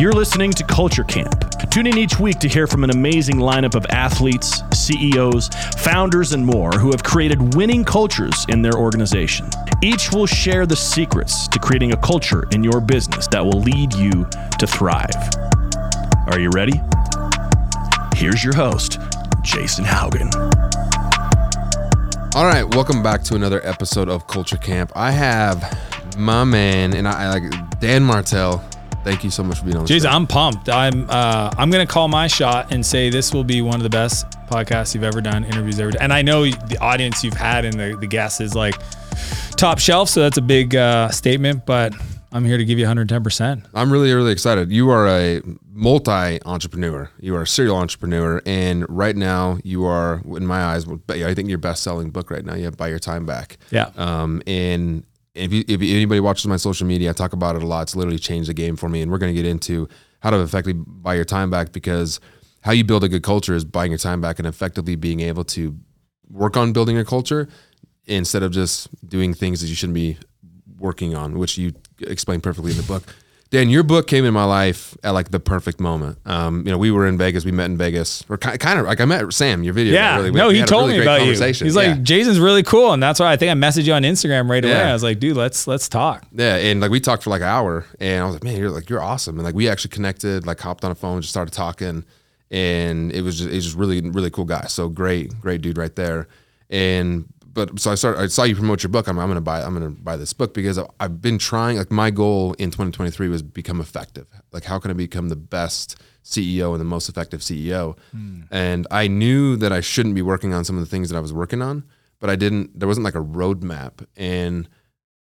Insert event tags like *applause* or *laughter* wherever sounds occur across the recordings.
You're listening to Culture Camp. Tune in each week to hear from an amazing lineup of athletes, CEOs, founders, and more who have created winning cultures in their organization. Each will share the secrets to creating a culture in your business that will lead you to thrive. Are you ready? Here's your host, Jason Haugen. All right, welcome back to another episode of Culture Camp. I have my man, and I, I like Dan Martell. Thank you so much for being on. the Jeez, show. I'm pumped. I'm uh, I'm gonna call my shot and say this will be one of the best podcasts you've ever done, interviews ever done. And I know the audience you've had and the, the guests is like top shelf, so that's a big uh, statement. But I'm here to give you 110. percent I'm really, really excited. You are a multi entrepreneur. You are a serial entrepreneur, and right now you are, in my eyes, I think your best selling book right now. You have Buy Your Time Back. Yeah. Um, and if, you, if anybody watches my social media, I talk about it a lot. It's literally changed the game for me, and we're going to get into how to effectively buy your time back because how you build a good culture is buying your time back and effectively being able to work on building your culture instead of just doing things that you shouldn't be working on, which you explain perfectly in the book. Dan, your book came in my life at like the perfect moment. Um, you know, we were in Vegas. We met in Vegas, or kind of like I met Sam. Your video, Yeah. really, we- no, we he told really me about you. He's Yeah. like, Jason's really cool, and that's why I think I messaged you on Instagram right away. Yeah. I was like, dude, let's let's talk. Yeah, and like we talked for like an hour, and I was like, man, you're like you're awesome, and like we actually connected, like hopped on a phone, just started talking, and it was just it was just really really cool guy. So great, great dude right there, and but so I started. I saw you promote your book. I'm, I'm gonna buy. I'm gonna buy this book because I've been trying. Like my goal in 2023 was become effective. Like how can I become the best CEO and the most effective CEO? Hmm. And I knew that I shouldn't be working on some of the things that I was working on, but I didn't. There wasn't like a roadmap and.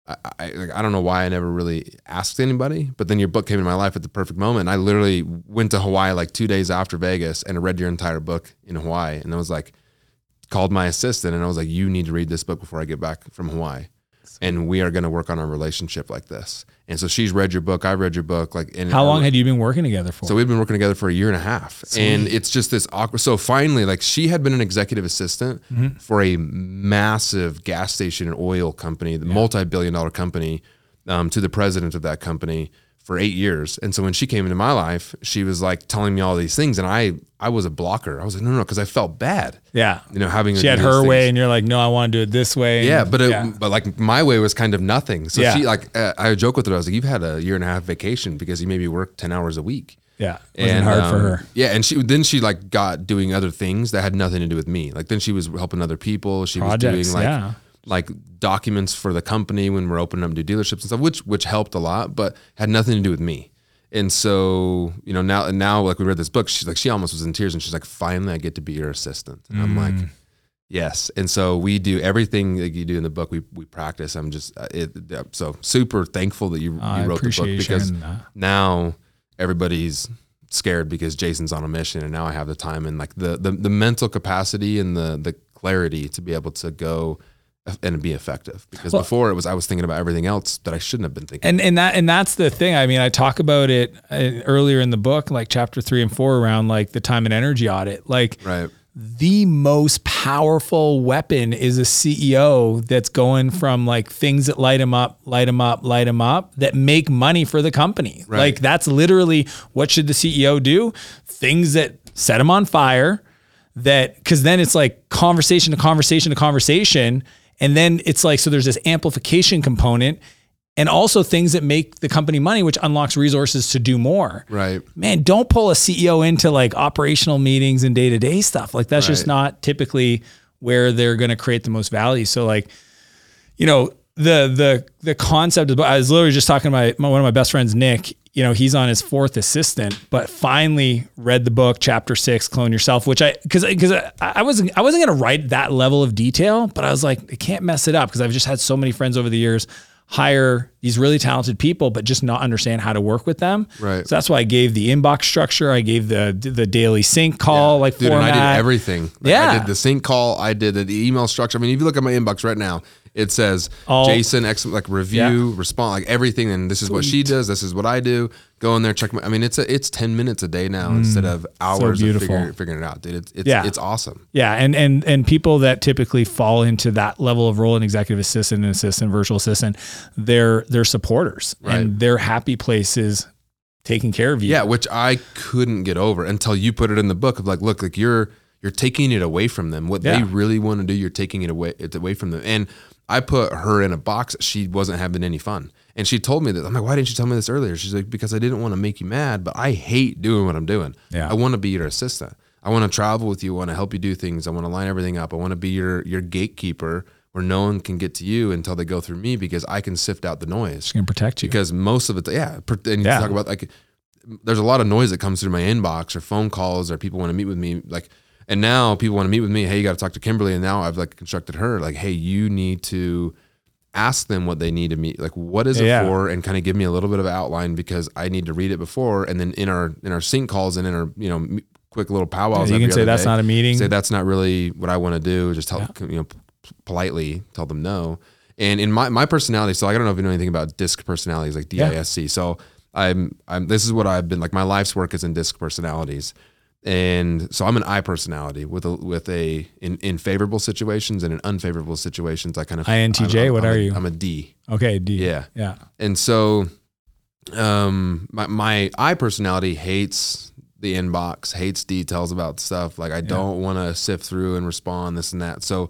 I, I, like, I don't know why I never really asked anybody, but then your book came in my life at the perfect moment. I literally went to Hawaii like two days after Vegas and I read your entire book in Hawaii. And I was like, called my assistant and I was like, you need to read this book before I get back from Hawaii. And we are going to work on our relationship like this. And so she's read your book. I read your book. Like, and How long had you been working together for? so we've been working together for a year and a half, and it's just this awkward. So finally, like she had been an executive assistant Mm-hmm. for a massive gas station and oil company, the multi-billion-dollar company, um, to the president of that company for eight years. And so when she came into my life, she was like telling me all these things, and I I was a blocker. I was like, no, no, because I felt bad. yeah. You know, having She had to do these her way, and you're like, no, I want to do it this way. and- Yeah, but it, yeah. but like my way was kind of nothing. So Yeah. she like uh, I joke with her. I was like, "You've had a year and a half vacation because you maybe work ten hours a week." yeah, wasn't hard for um, her. Yeah, and she then she like got doing other things that had nothing to do with me. Like then she was helping other people. She Projects, was doing like yeah. Like documents for the company when we're opening up new dealerships and stuff, which which helped a lot, but had nothing to do with me. And so you know now and now like we read this book, she's like she almost was in tears, and she's like, finally I get to be your assistant. And I'm Mm. like. Yes, and so we do everything that you do in the book. We we practice. I'm just uh, it, uh, so super thankful that you, I you wrote the book because now everybody's scared because Jason's on a mission and now I have the time and like the the, the mental capacity and the the clarity to be able to go and be effective because Well- before it was I was thinking about everything else that I shouldn't have been thinking. and and that and that's the thing. I mean, I talk about it uh, earlier in the book, like chapter three and four, around like the time and energy audit. Like right. the most powerful weapon is a CEO that's going from like things that light them up, light them up, light them up that make money for the company. Right. Like that's literally what should the CEO do? Things that set them on fire. That because then it's like conversation to conversation to conversation, and then it's like so there's this amplification component. And also things that make the company money, which unlocks resources to do more Right. man, don't pull a CEO into like operational meetings and day to day stuff. Like that's just not typically where they're going to create the most value. So like, you know, the the the concept of I was literally just talking to my, my one of my best friends, Nick. You know, he's on his fourth assistant, but finally read the book, chapter six, Clone Yourself, which I because because I, I wasn't I wasn't gonna write that level of detail, but I was like, I can't mess it up because I've just had so many friends over the years hire these really talented people, but just not understand how to work with them. Right. So that's why I gave the inbox structure. I gave the the daily sync call like Dude, format. and I did everything. yeah I did the sync call. I did the email structure. I mean, if you look at my inbox right now, It says All- Jason, ex- like review, respond, like everything. And this is what she does. This is what I do. Go in there, check my. I mean, it's a, it's ten minutes a day now instead of hours of Mm. figuring, figuring it out, dude. It's it's, Yeah. it's awesome. Yeah, and and and people that typically fall into that level of role, an executive assistant, an assistant, virtual assistant, they're they're supporters, Right. and their happy place is taking care of you. Yeah, which I couldn't get over until you put it in the book of like, look, like you're you're taking it away from them. What they really want to do, you're taking it away it's away from them. And I put her in a box. She wasn't having any fun, and she told me that. I'm like, why didn't you tell me this earlier? She's like, because I didn't want to make you mad, but I hate doing what I'm doing. Yeah. I want to be your assistant. I want to travel with you. I want to help you do things. I want to line everything up. I want to be your your gatekeeper where no one can get to you until they go through me because I can sift out the noise It's gonna protect you. because most of it, yeah. And you Yeah. talk about like, there's a lot of noise that comes through my inbox or phone calls or people want to meet with me. Like, and now people want to meet with me. Hey, you got to talk to Kimberly. And now I've like constructed her like, hey, you need to ask them what they need to meet. Like, what is it Yeah. for? And kind of give me a little bit of outline because I need to read it before. And then in our in our sync calls and in our you know quick little powwows, you can say that's day, not a meeting. Say that's not really what I want to do. Just tell you know politely tell them no. And in my my personality, so I don't know if you know anything about disc personalities, like Yeah. DISC. So I'm I'm this is what I've been like. My life's work is in disc personalities, and so I'm an I personality with a with a in, in favorable situations and in unfavorable situations. I kind of INTJ, I'm- what I'm are a- you? I'm a D. Okay, D. Yeah. yeah. And so, um, my my I personality hates the inbox, hates details about stuff. Like I don't want to sift through and respond this and that. So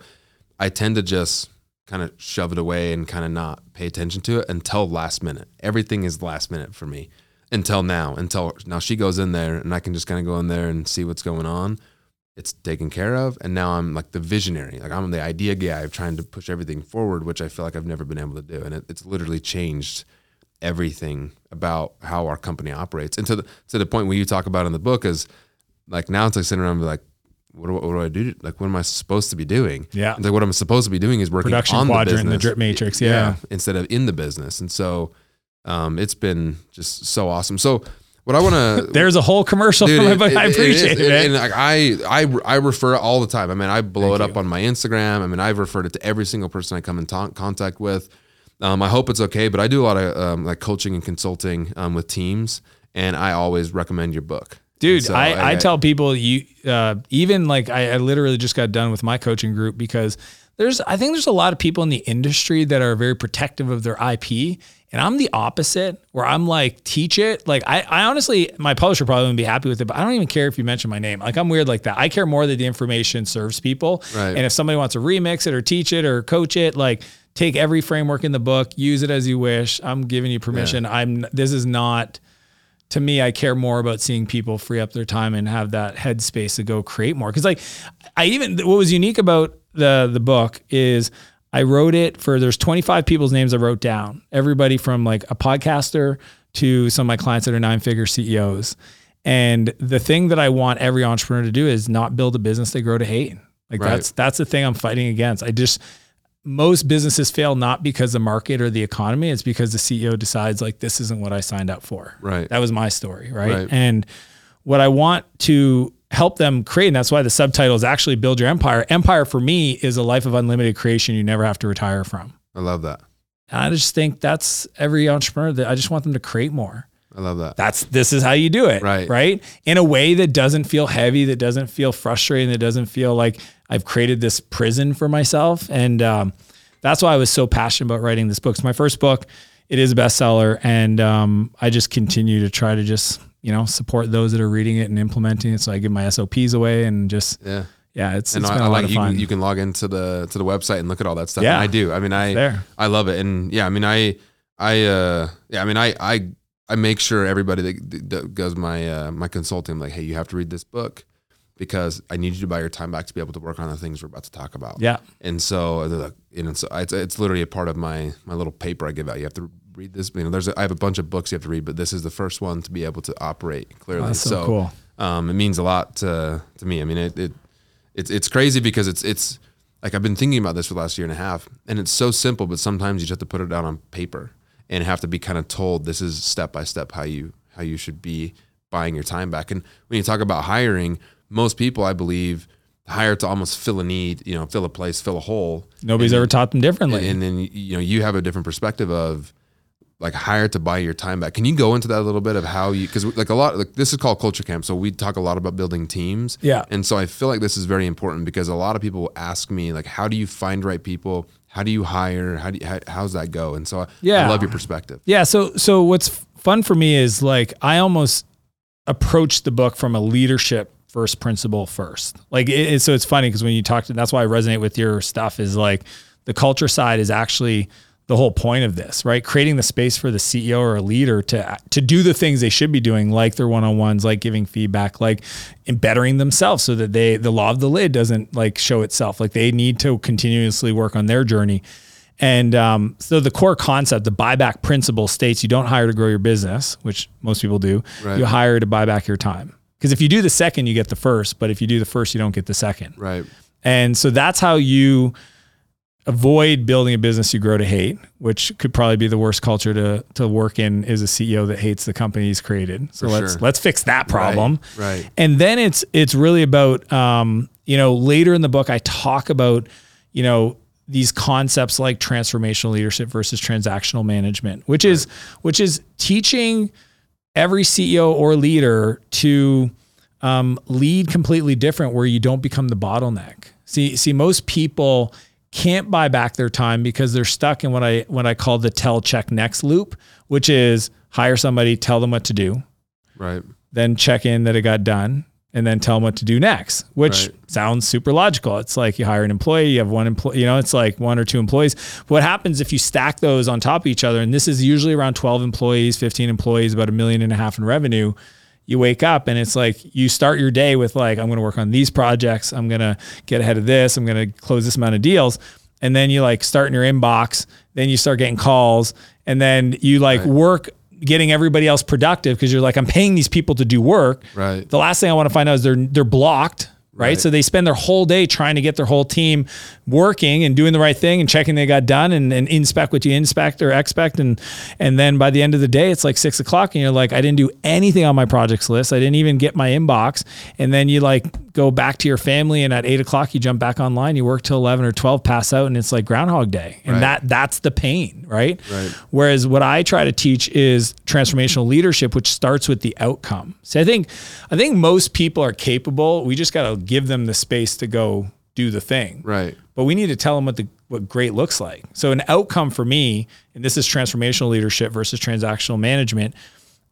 I tend to just kind of shove it away and kind of not pay attention to it until last minute. Everything is last minute for me until now. Until now, she goes in there and I can just kind of go in there and see what's going on. It's taken care of, and now I'm like the visionary. Like I'm the idea guy of trying to push everything forward, which I feel like I've never been able to do, and it, it's literally changed everything about how our company operates. And to the to the point where you talk about in the book is like now it's like sitting around and be like, what do, what do I do? Like, what am I supposed to be doing? Yeah. It's like what I'm supposed to be doing is working Production on the quadrant, the business. drip matrix. Yeah. instead of in the business. And so, um, it's been just so awesome. So, what I want to *laughs* There's a whole commercial Dude, for my it-. I it- it appreciate is. it. And, like I, I, I refer it all the time. I mean, I blow Thank it you. up on my Instagram. I mean, I've referred it to every single person I come in ta- contact with. Um, I hope it's okay, but I do a lot of um, like coaching and consulting um, with teams, and I always recommend your book, Dude, So I, I, tell people you uh, even like I, I literally just got done with my coaching group because there's I think there's a lot of people in the industry that are very protective of their IP. And I'm the opposite where I'm like, teach it. Like I, I honestly, my publisher probably wouldn't be happy with it, but I don't even care if you mention my name. Like I'm weird like that. I care more that the information serves people. Right. And if somebody wants to remix it or teach it or coach it, like take every framework in the book, use it as you wish. I'm giving you permission. I'm this is not to me, I care more about seeing people free up their time and have that headspace to go create more. Because like, I even what was unique about the the book is I wrote it for there's 25 people's names I wrote down. Everybody from like a podcaster to some of my clients that are nine figure CEOs. And the thing that I want every entrepreneur to do is not build a business they grow to hate. Like Right. that's that's the thing I'm fighting against. I just most businesses fail not because the market or the economy, it's because the CEO decides like this isn't what I signed up for. Right. That was my story, right? Right. And what I want to help them create, and that's why the subtitle is actually Build Your Empire. Empire for me is a life of unlimited creation you never have to retire from. I love that. And I just think that's every entrepreneur that I just want them to create more. I love that. That's this is how you do it. Right. Right. In a way that doesn't feel heavy, that doesn't feel frustrating, that doesn't feel like I've created this prison for myself. And um, that's why I was so passionate about writing this book. It's my first book. It is a bestseller. And um, I just continue to try to just, you know, support those that are reading it and implementing it. So I give my SOPs away and just, Yeah. yeah, it's, And it's I, I a lot like of you fun. can, you can log into the to the website and look at all that stuff. Yeah. And I do. I mean, I there. I love it. And yeah, I mean, I I uh yeah, I mean, I I I make sure everybody that, that goes my uh, my consulting, I'm like, hey, you have to read this book because I need you to buy your time back to be able to work on the things we're about to talk about. Yeah. And so, they're like, you know, so it's, it's literally a part of my my little paper I give out. You have to read this. You know, there's a, I have a bunch of books you have to read, but this is the first one to be able to operate clearly. That's so cool. Um, it means a lot to to me. I mean, it, it it's it's crazy because it's it's like I've been thinking about this for the last year and a half, and it's so simple, but sometimes you just have to put it down on paper and have to be kind of told this is step by step how you how you should be buying your time back. And when you talk about hiring, most people I believe hire to almost fill a need, you know, fill a place, fill a hole. Nobody's and, ever taught them differently. And, and then you know you have a different perspective of like hire to buy your time back. Can you go into that a little bit of how you because like a lot like this is called culture camp, so we talk a lot about building teams. Yeah. and so I feel like this is very important because a lot of people ask me like, how do you find right people? How do you hire? How do you, how, how's that go? And so I, Yeah. I love your perspective. Yeah. So so what's fun for me is like I almost approach the book from a leadership first principle first. Like it, it- so it's funny because when you talk to that's why I resonate with your stuff is like the culture side is actually the whole point of this, right? Creating the space for the CEO or a leader to to do the things they should be doing, like their one-on-ones, like giving feedback, like in bettering themselves so that they the law of the lid doesn't like show itself. Like they need to continuously work on their journey. And um, so the core concept, the buyback principle states you don't hire to grow your business, which most people do. Right. You hire to buy back your time. Because if you do the second, you get the first. But if you do the first, you don't get the second. Right. And so that's how you avoid building a business you grow to hate, which could probably be the worst culture to to work in is a CEO that hates the company he's created. So For let's sure. let's fix that problem. Right. And then it's it's really about um, you know, later in the book I talk about, you know, these concepts like transformational leadership versus transactional management, which is which is teaching every CEO or leader to um, lead completely different where you don't become the bottleneck. See, see, most people can't buy back their time because they're stuck in what I what I call the tell check next loop, which is hire somebody, tell them what to do, Right. then check in that it got done, and then tell them what to do next, which Right. sounds super logical. It's like you hire an employee, you have one employee, you know, it's like one or two employees. What happens if you stack those on top of each other? And this is usually around 12 employees, 15 employees, about a million and a half in revenue. You wake up and it's like you start your day with like, I'm going to work on these projects. I'm going to get ahead of this. I'm going to close this amount of deals. And then you like start in your inbox, then you start getting calls, and then you like work getting everybody else productive because you're like, I'm paying these people to do work. Right. The last thing I want to find out is they're they're blocked, right? Right. So they spend their whole day trying to get their whole team working and doing the right thing and checking they got done and, and inspect what you inspect or expect and and then by the end of the day it's like six o'clock and you're like, I didn't do anything on my projects list. I didn't even get my inbox. And then you like go back to your family and at eight o'clock you jump back online, you work till eleven or twelve, pass out, and it's like Groundhog Day. And Right. that that's the pain, right? Right. Whereas what I try to teach is transformational leadership, which starts with the outcome. So I think I think most people are capable. We just got to give them the space to go do the thing. Right. But we need to tell them what the what great looks like. So an outcome for me, and this is transformational leadership versus transactional management.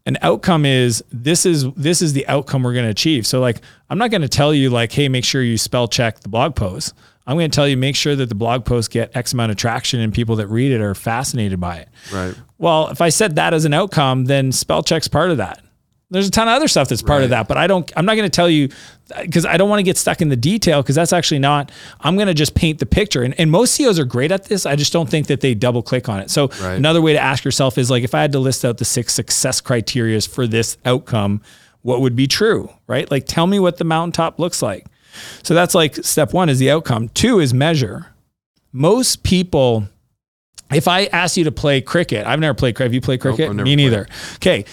An outcome is this is this is the outcome we're going to achieve. So like I'm not going to tell you like, hey, make sure you spell check the blog post. I'm going to tell you make sure that the blog posts get X amount of traction and people that read it are fascinated by it. Right. Well, if I set that as an outcome, then spell check's part of that. There's a ton of other stuff that's part of that, but I don't. I'm not going to tell you because I don't want to get stuck in the detail because that's actually not. I'm going to just paint the picture, and, and most CEOs are great at this. I just don't think that they double click on it. So Right. another way to ask yourself is like, if I had to list out the six success criterias for this outcome, what would be true? Right? Like, tell me what the mountaintop looks like. So that's like step one is the outcome. Two is measure. Most people if I ask you to play cricket, I've never played cricket. Have you played cricket? Never Me played. neither. Okay.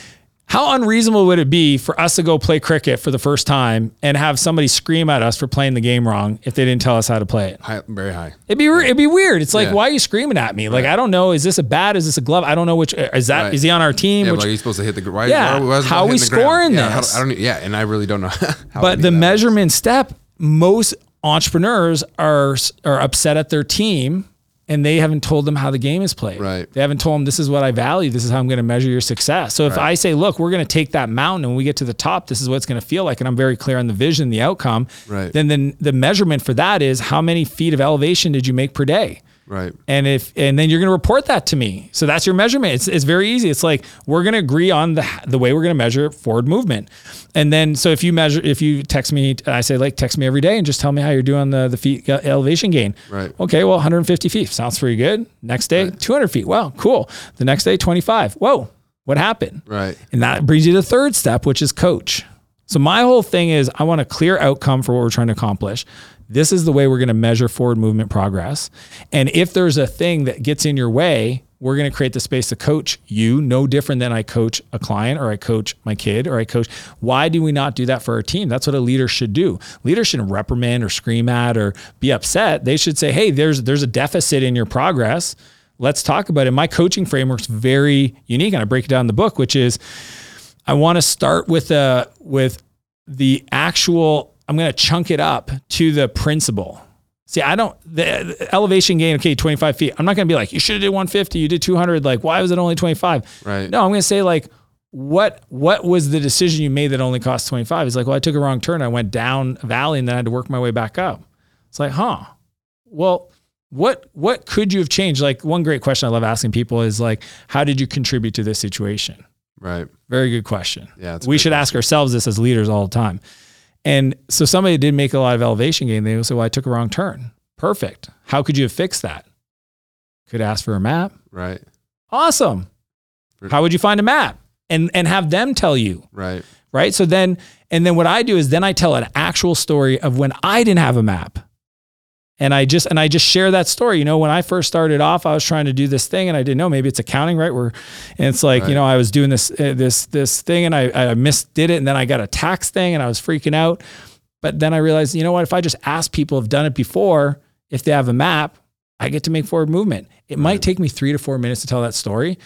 How unreasonable would it be for us to go play cricket for the first time and have somebody scream at us for playing the game wrong if they didn't tell us how to play it? High, very high. It'd be it'd be weird. It's like, Yeah. why are you screaming at me? Like, I don't know. Is this a bat? Is this a glove? I don't know which. Is that? Is Right. he on our team? Yeah, Which, like you're supposed to hit the why, Yeah, why- why how are we scoring yeah, how- this? I don't. Yeah, and I really don't know. *laughs* how but the measurement step, most entrepreneurs are are upset at their team and they haven't told them how the game is played. Right. They haven't told them this is what I value. This is how I'm going to measure your success. So if I say, look, we're going to take that mountain and when we get to the top, this is what it's going to feel like, and I'm very clear on the vision, the outcome. Right. Then the the measurement for that is how many feet of elevation did you make per day? Right. And if and then you're going to report that to me. So that's your measurement. It's, it's very easy. It's like we're going to agree on the the way we're going to measure forward movement. And then so if you measure if you text me I say like text me every day and just tell me how you're doing on the the feet elevation gain. Right. Okay, well 150 feet sounds pretty good. Next day 200 feet. Wow, cool. The next day 25. Whoa. What happened? Right. And that brings you to the third step, which is coach. So my whole thing is I want a clear outcome for what we're trying to accomplish. This is the way we're going to measure forward movement progress. And if there's a thing that gets in your way, we're going to create the space to coach you no different than I coach a client or I coach my kid or I coach. Why do we not do that for our team? That's what a leader should do. Leaders shouldn't reprimand or scream at or be upset. They should say, "Hey, there's there's a deficit in your progress. Let's talk about it." My coaching framework's very unique and I break it down in the book, which is I want to start with a with the actual I'm going to chunk it up to the principle. See, I don't the, the elevation gain. Okay, 25 feet. I'm not going to be like you should have did 150. You did 200. Like why was it only 25? Right. No, I'm going to say like what what was the decision you made that only cost 25? It's like well I took a wrong turn. I went down a valley and then I had to work my way back up. It's like huh. Well, what what could you have changed? Like one great question I love asking people is like how did you contribute to this situation? Right. Very good question. Yeah. we should ask ourselves this as leaders all the time. And so somebody did make a lot of elevation gain. They will say, well, I took a wrong turn. Perfect. How could you have fixed that? Could ask for a map. Right. Awesome. How would you find a map? And and have them tell you, Right. right? So then and then what I do is then I tell an actual story of when I didn't have a map. And I just and I just share that story. You know, when I first started off, I was trying to do this thing, and I didn't know. Maybe it's accounting, right? Where, and it's like you know, I was doing this uh, this this thing, and I I misdid it, and then I got a tax thing, and I was freaking out. But then I realized, you know what? If I just ask people who've done it before, if they have a map, I get to make forward movement. It might take me three to four minutes to tell that story,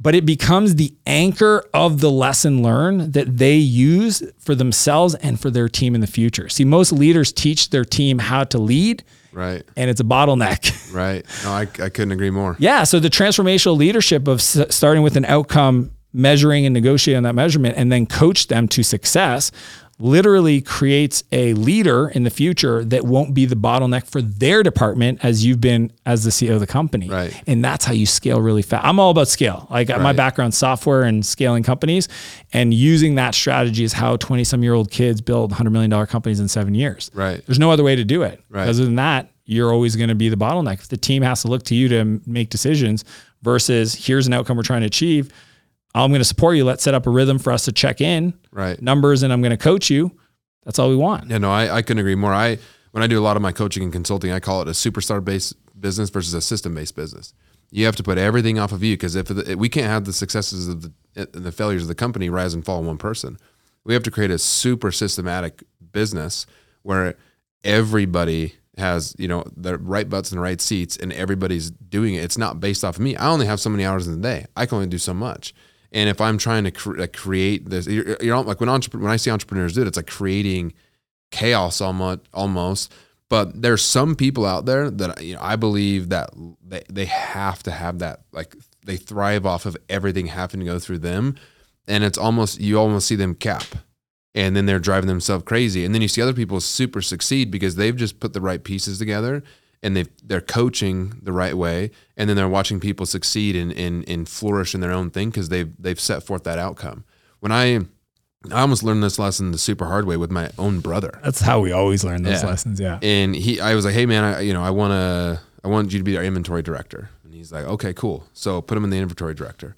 but it becomes the anchor of the lesson learned that they use for themselves and for their team in the future. See, most leaders teach their team how to lead, Right. and it's a bottleneck. *laughs* Right. No, I, I couldn't agree more. yeah. So the transformational leadership of s- starting with an outcome, measuring and negotiating on that measurement, and then coach them to success literally creates a leader in the future that won't be the bottleneck for their department as you've been as the CEO of the company. Right. And that's how you scale really fast. I'm all about scale. Like my background software and scaling companies and using that strategy is how 20 some year old kids build $100 million companies in seven years. Right. There's no other way to do it. Right. Other than that, you're always going to be the bottleneck. The team has to look to you to make decisions versus here's an outcome we're trying to achieve. I'm going to support you. Let's set up a rhythm for us to check in Right. numbers and I'm going to coach you. That's all we want. Yeah, no, I, I couldn't agree more. I when I do a lot of my coaching and consulting, I call it a superstar based business versus a system based business. You have to put everything off of you because if the, we can't have the successes of the and the failures of the company rise and fall in one person, we have to create a super systematic business where everybody has you know the right butts in the right seats and everybody's doing it. It's not based off of me. I only have so many hours in the day. I can only do so much. And if I'm trying to cre- like create this, you're, you're like when entrep- when I see entrepreneurs do it, it's like creating chaos almost almost. But there's some people out there that you know I believe that they, they have to have that like they thrive off of everything having to go through them. And it's almost you almost see them cap. And then they're driving themselves crazy. And then you see other people super succeed because they've just put the right pieces together and they they're coaching the right way and then they're watching people succeed and and, and flourish in their own thing because they've they've set forth that outcome when I I almost learned this lesson the super hard way with my own brother. That's how we always learn those Yeah. lessons. Yeah. And he, I was like, hey man, I, you know, I want to, I want you to be our inventory director. And he's like, okay, cool. So put him in the inventory director.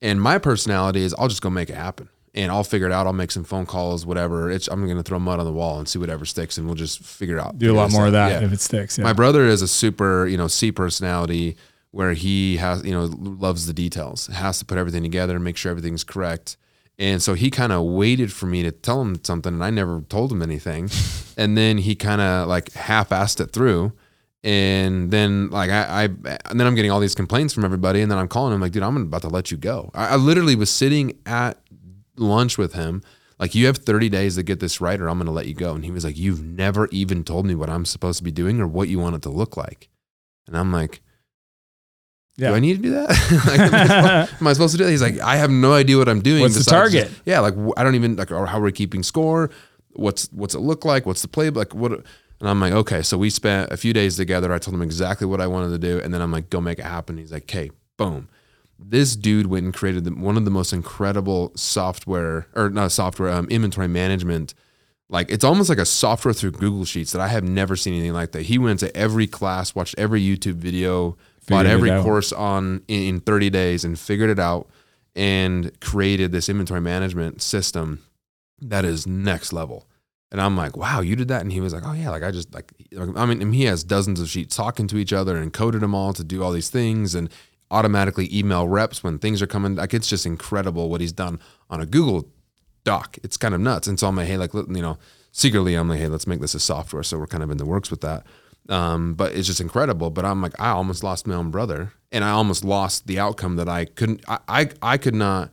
And my personality is, I'll just go make it happen, and I'll figure it out. I'll make some phone calls, whatever. It's, I'm going to throw mud on the wall and see whatever sticks, and we'll just figure it out. Do a lot more of that Yeah. if it sticks. Yeah. My brother is a super, you know, C personality where he has, you know, loves the details, has to put everything together and make sure everything's correct. And so he kind of waited for me to tell him something, and I never told him anything. *laughs* and then he kind of like half-assed it through. And then like I, I, and then I'm getting all these complaints from everybody, and then I'm calling him like, dude, I'm about to let you go. I, I literally was sitting at lunch with him. Like, you have 30 days to get this right, or I'm going to let you go. And he was like, You've never even told me what I'm supposed to be doing or what you want it to look like. And I'm like, yeah. Do I need to do that? *laughs* like, am, I supposed, *laughs* am I supposed to do that? He's like, I have no idea what I'm doing. What's the target? just- yeah, like I don't even like or how we're keeping score. What's what's it look like? What's the playbook? Like what? And I'm like, okay. So we spent a few days together. I told him exactly what I wanted to do, and then I'm like, go make it happen. He's like, okay, boom. This dude went and created the, one of the most incredible software, or not software, um, inventory management. Like it's almost like a software through Google Sheets that I have never seen anything like that. He went to every class, watched every YouTube video, bought Figured it every course on in, in 30 days, and figured it out and created this inventory management system that is next level. And I'm like, wow, you did that? And he was like, oh yeah, like I just like, I mean, and he has dozens of sheets talking to each other and coded them all to do all these things and automatically email reps when things are coming. Like it's just incredible what he's done on a Google Doc. It's kind of nuts. And so I'm like, hey, like you know, secretly I'm like, hey, let's make this a software. So we're kind of in the works with that. Um, but it's just incredible. But I'm like, I almost lost my own brother, and I almost lost the outcome that I couldn't. I I, I could not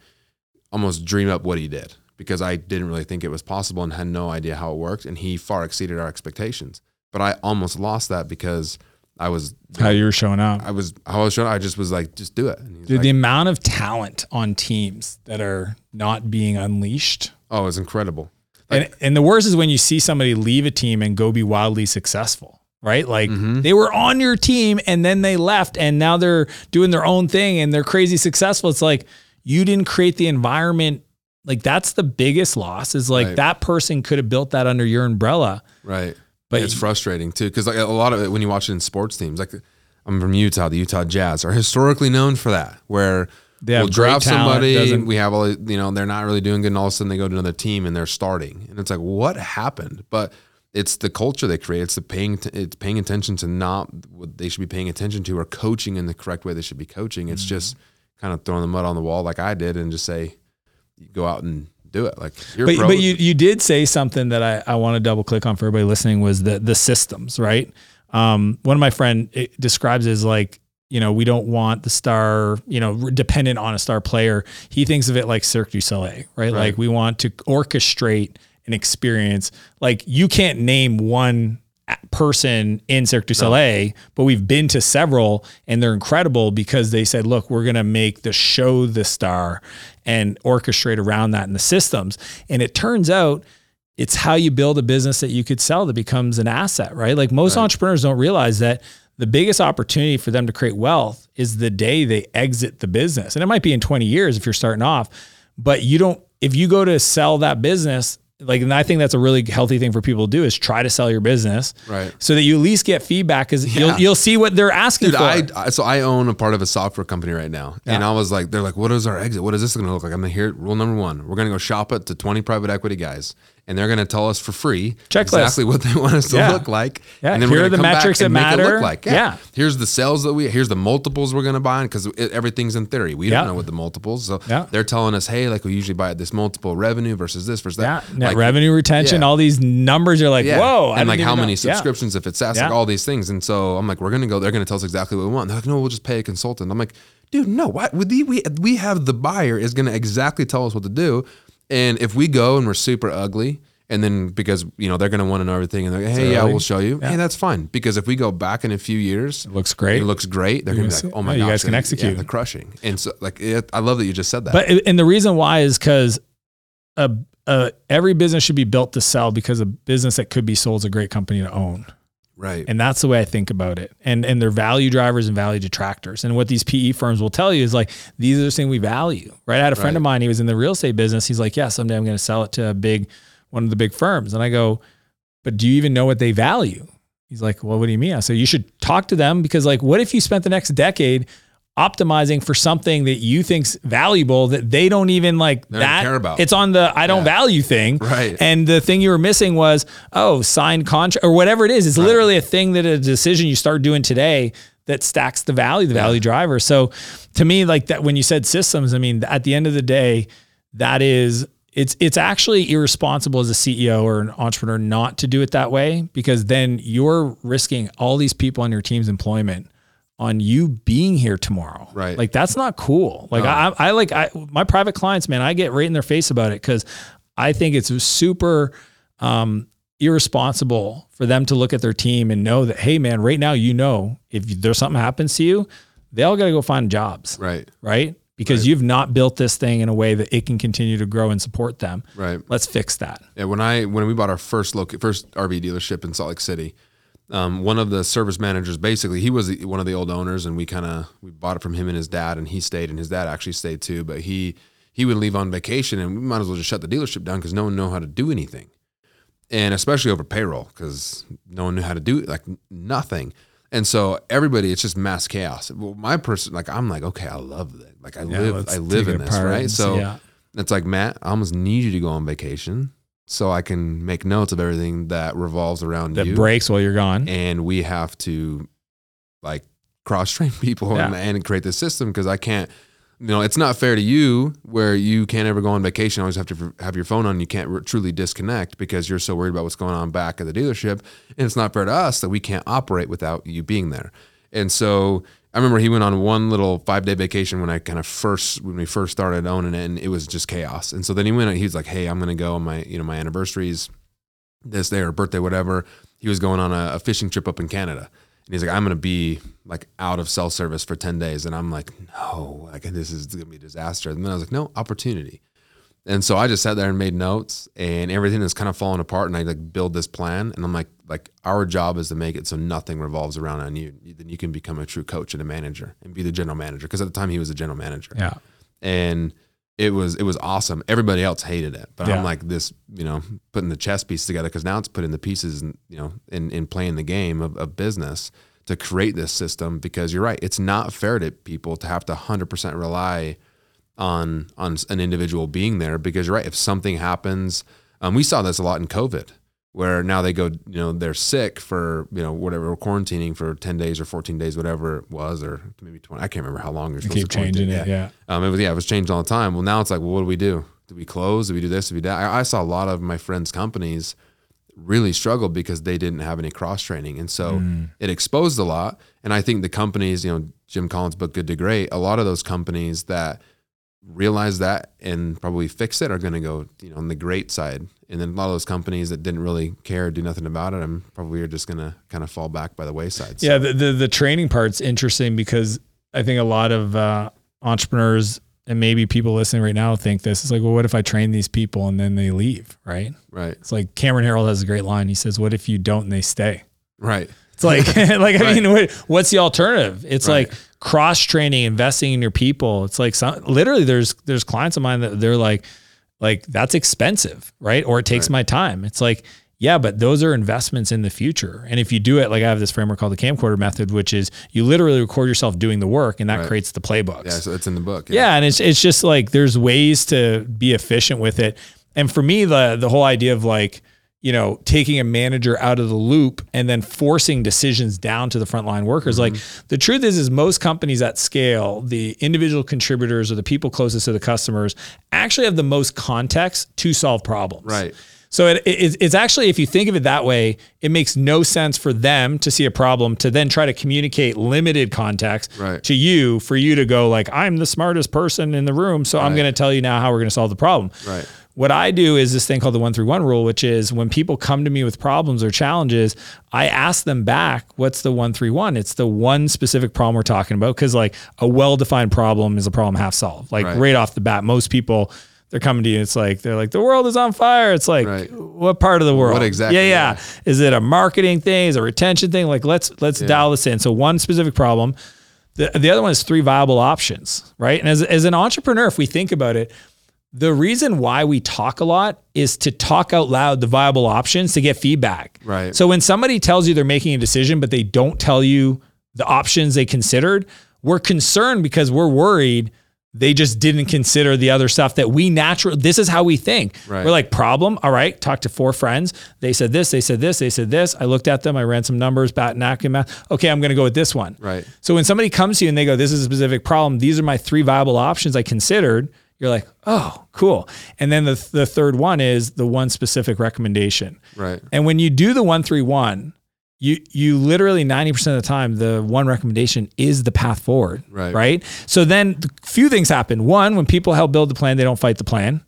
almost dream up what he did because I didn't really think it was possible and had no idea how it worked. And he far exceeded our expectations. But I almost lost that because I was How you were showing up. I was how I was showing Up, I just was like, just do it. Dude, like, the amount of talent on teams that are not being unleashed. oh, it's incredible. and and the worst is when you see somebody leave a team and go be wildly successful, right? Like Mm-hmm. they were on your team and then they left and now they're doing their own thing and they're crazy successful. It's like you didn't create the environment. Like that's the biggest loss is like Right. that person could have built that under your umbrella. Right. But it's frustrating too, because like a lot of it when you watch it in sports teams, like I'm from Utah, the Utah Jazz are historically known for that, where they we'll draft somebody, we have all you know, they're not really doing good, and all of a sudden they go to another team and they're starting, and it's like what happened? But it's the culture they create. It's the paying, it's paying attention to not what they should be paying attention to, or coaching in the correct way they should be coaching. It's Mm-hmm. just kind of throwing the mud on the wall like I did, and just say, go out and do it. Like you're But but you you did say something that I, I want to double click on for everybody listening was the the systems, right? Um, one of my friend it describes it as like you know we don't want the star you know dependent on a star player. He thinks of it like Cirque du Soleil, right? Like we want to orchestrate an experience. Like you can't name one person in Cirque du Soleil, but we've been to several and they're incredible because they said, look, we're going to make the show the star and orchestrate around that in the systems. And it turns out it's how you build a business that you could sell that becomes an asset, right? Like most entrepreneurs don't realize that the biggest opportunity for them to create wealth is the day they exit the business. And it might be in 20 years if you're starting off, but you don't, if you go to sell that business, like, and I think that's a really healthy thing for people to do is try to sell your business, Right. So that you at least get feedback because Yeah. you'll you'll see what they're asking Dude, for. I, I so I own a part of a software company right now, and I was like, they're like, what is our exit? What is this going to look like? I'm like, here, rule number one, we're going to go shop it to 20 private equity guys, and they're going to tell us for free Checklist. exactly what they want us to Yeah. look like. Yeah, and then here we're are gonna the come back and that make it look like. Yeah. Yeah. here's the sales that we, here's the multiples we're going to buy because everything's in theory. We don't know what the multiples. So Yeah. they're telling us, hey, like we usually buy at this multiple revenue versus this versus yeah, that. net Like, revenue retention, yeah. all these numbers are like, yeah. whoa, and like how many know. Yeah. subscriptions if it's SaaS, like all these things. And so I'm like, we're gonna go. They're gonna tell us exactly what we want. They're like, no, we'll just pay a consultant. I'm like, dude, no. What? We we we have the buyer is gonna exactly tell us what to do. And if we go and we're super ugly. And then because you know they're gonna want to know everything, and they're like, hey, yeah, we'll show you. Hey, that's fine. Because if we go back in a few years, It looks great. it looks great. They're gonna be like, oh my oh, you guys can execute. Yeah, they're crushing. And so like, it, I love that you just said that. But and the reason why is because a, a every business should be built to sell because a business that could be sold is a great company to own. Right, And that's the way I think about it. And and they're value drivers and value detractors. And what these PE firms will tell you is like these are the things we value. Right? I had a friend of mine. He was in the real estate business. He's like, yeah, someday I'm going to sell it to a big one of the big firms. And I go, but do you even know what they value? He's like, well, what do you mean? I said, you should talk to them because like, what if you spent the next decade optimizing for something that you think's valuable that they don't even like don't that care about. it's on the I don't value thing. Right. And the thing you were missing was, oh, signed contract or whatever it is. It's literally a thing that a decision you start doing today that stacks the value, the value driver. So to me, like that when you said systems, I mean, at the end of the day, that is it's it's actually irresponsible as a CEO or an entrepreneur not to do it that way because then you're risking all these people on your team's employment on you being here tomorrow. Right. Like that's not cool. Like I, I like I my private clients, man, I get right in their face about it because I think it's super um, irresponsible for them to look at their team and know that, hey, man, right now you know if there's something happens to you, they all got to go find jobs, right, right? Because you've not built this thing in a way that it can continue to grow and support them. right. Let's fix that. Yeah, when I when we bought our first loc first RV dealership in Salt Lake City, um, one of the service managers basically he was the, one of the old owners, and we kind of we bought it from him and his dad, and he stayed, and his dad actually stayed too, but he he would leave on vacation, and we might as well just shut the dealership down because no one knew how to do anything, and especially over payroll because no one knew how to do like nothing. And so everybody, it's just mass chaos. Well, my person, like I'm like, okay, I love that. Like I live, I live in this, right? So yeah. it's like Matt, I almost need you to go on vacation so I can make notes of everything that revolves around That you. breaks while you're gone. and we have to like cross train *laughs* people Yeah. and, and create this system because I can't. You know, it's not fair to you where you can't ever go on vacation. Always have to have your phone on. You can't re- truly disconnect because you're so worried about what's going on back at the dealership. And it's not fair to us that we can't operate without you being there. And so I remember he went on one little five day vacation when I kind of first when we first started owning it, and it was just chaos. And so then he went. He was like, "Hey, I'm going to go on my you know my anniversaries, this day or birthday, whatever." He was going on a, a fishing trip up in Canada, and he's like, "I'm going to be like out of cell service for ten days," and I'm like, "No, like this is going to be a disaster." And then I was like, "No, opportunity." And so I just sat there and made notes, and everything is kind of falling apart. And I like build this plan, and I'm like, like our job is to make it so nothing revolves around on you. Then you can become a true coach and a manager, and be the general manager. Because at the time he was a general manager, Yeah. and it was it was awesome. Everybody else hated it, but Yeah. I'm like this, you know, putting the chess piece together because now it's putting the pieces, and you know, in in playing the game of, of business to create this system. Because you're right, it's not fair to people to have to 100 percent rely on on an individual being there. Because you're right, if something happens, um, we saw this a lot in COVID. Where now they go, you know, they're sick for, you know, whatever, quarantining for 10 days or 14 days, whatever it was, or maybe 20. I can't remember how long you're supposed Keep to changing it. Yeah. Um, it was yeah, it was changed all the time. Well, now it's like, well, what do we do? Do we close? Do we do this? Do we do that? I, I saw a lot of my friends' companies really struggled because they didn't have any cross training, and so Mm. it exposed a lot. And I think the companies, you know, Jim Collins' book "Good to Great," a lot of those companies that realize that and probably fix it are going to go, you know, on the great side. And then a lot of those companies that didn't really care, do nothing about it, I'm probably are just going to kind of fall back by the wayside. So, Yeah, the, the the training part's interesting because I think a lot of uh, entrepreneurs and maybe people listening right now think this. It's like, well, what if I train these people and then they leave? Right? right, It's like Cameron Herold has a great line. He says, "What if you don't and they stay?" right, It's like, *laughs* like I Right. mean, what, what's the alternative? It's Right. like cross training, investing in your people. It's like some, literally, there's there's clients of mine that they're like, like that's expensive, right? Or it takes Right. my time. It's like, yeah, but those are investments in the future. And if you do it, like I have this framework called the camcorder method, which is you literally record yourself doing the work, and that Right. creates the playbooks. yeah. So it's in the book. Yeah, and it's it's just like there's ways to be efficient with it. And for me, the the whole idea of like, you know, taking a manager out of the loop and then forcing decisions down to the frontline workers. Like mm-hmm. the truth is is most companies at scale, the individual contributors or the people closest to the customers actually have the most context to solve problems. Right. So it, it, it's actually, if you think of it that way, it makes no sense for them to see a problem to then try to communicate limited context Right. to you for you to go like, I'm the smartest person in the room, so I'm going to tell you now how we're going to solve the problem. Right. What I do is this thing called the one three one rule, which is when people come to me with problems or challenges, I ask them back, what's the one three one? It's the one specific problem we're talking about. Cause like a well defined problem is a problem half solved. Like Right. right off the bat, most people they're coming to you. It's like they're like the world is on fire. It's like Right. what part of the world? What exactly, Yeah, yeah, yeah. Is it a marketing thing? Is it a retention thing? Like let's let's dial this in. So one specific problem. The the other one is three viable options, right? And as as an entrepreneur, if we think about it, the reason why we talk a lot is to talk out loud the viable options to get feedback. Right. So when somebody tells you they're making a decision, but they don't tell you the options they considered, we're concerned because we're worried they just didn't consider the other stuff that we naturally this is how we think Right. we're like problem all right talk to four friends they said this they said this they said this i looked at them i ran some numbers bat napkin math okay i'm going to go with this one Right. so when somebody comes to you and they go this is a specific problem these are my three viable options i considered you're like oh cool and then the, the third one is the one specific recommendation Right. and when you do the one three one, you you literally 90% of the time the one recommendation is the path forward. Right. Right. So then a few things happen. One, when people help build the plan, they don't fight the plan.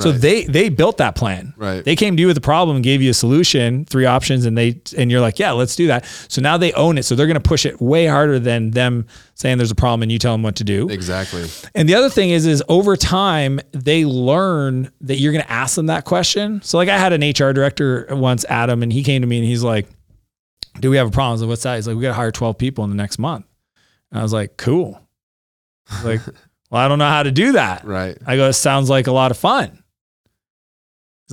So they they built that plan. Right. They came to you with a problem and gave you a solution, three options, and they and you're like, yeah, let's do that. So now they own it. So they're going to push it way harder than them saying there's a problem and you tell them what to do. Exactly. And the other thing is, is over time they learn that you're going to ask them that question. So like I had an HR director once, Adam, and he came to me and he's like, "Do we have a problem?" I like, "What's that?" He's like, "We got to hire 12 people in the next month." And I was like, "Cool." I was like, *laughs* well, I don't know how to do that. Right. I go, "It sounds like a lot of fun."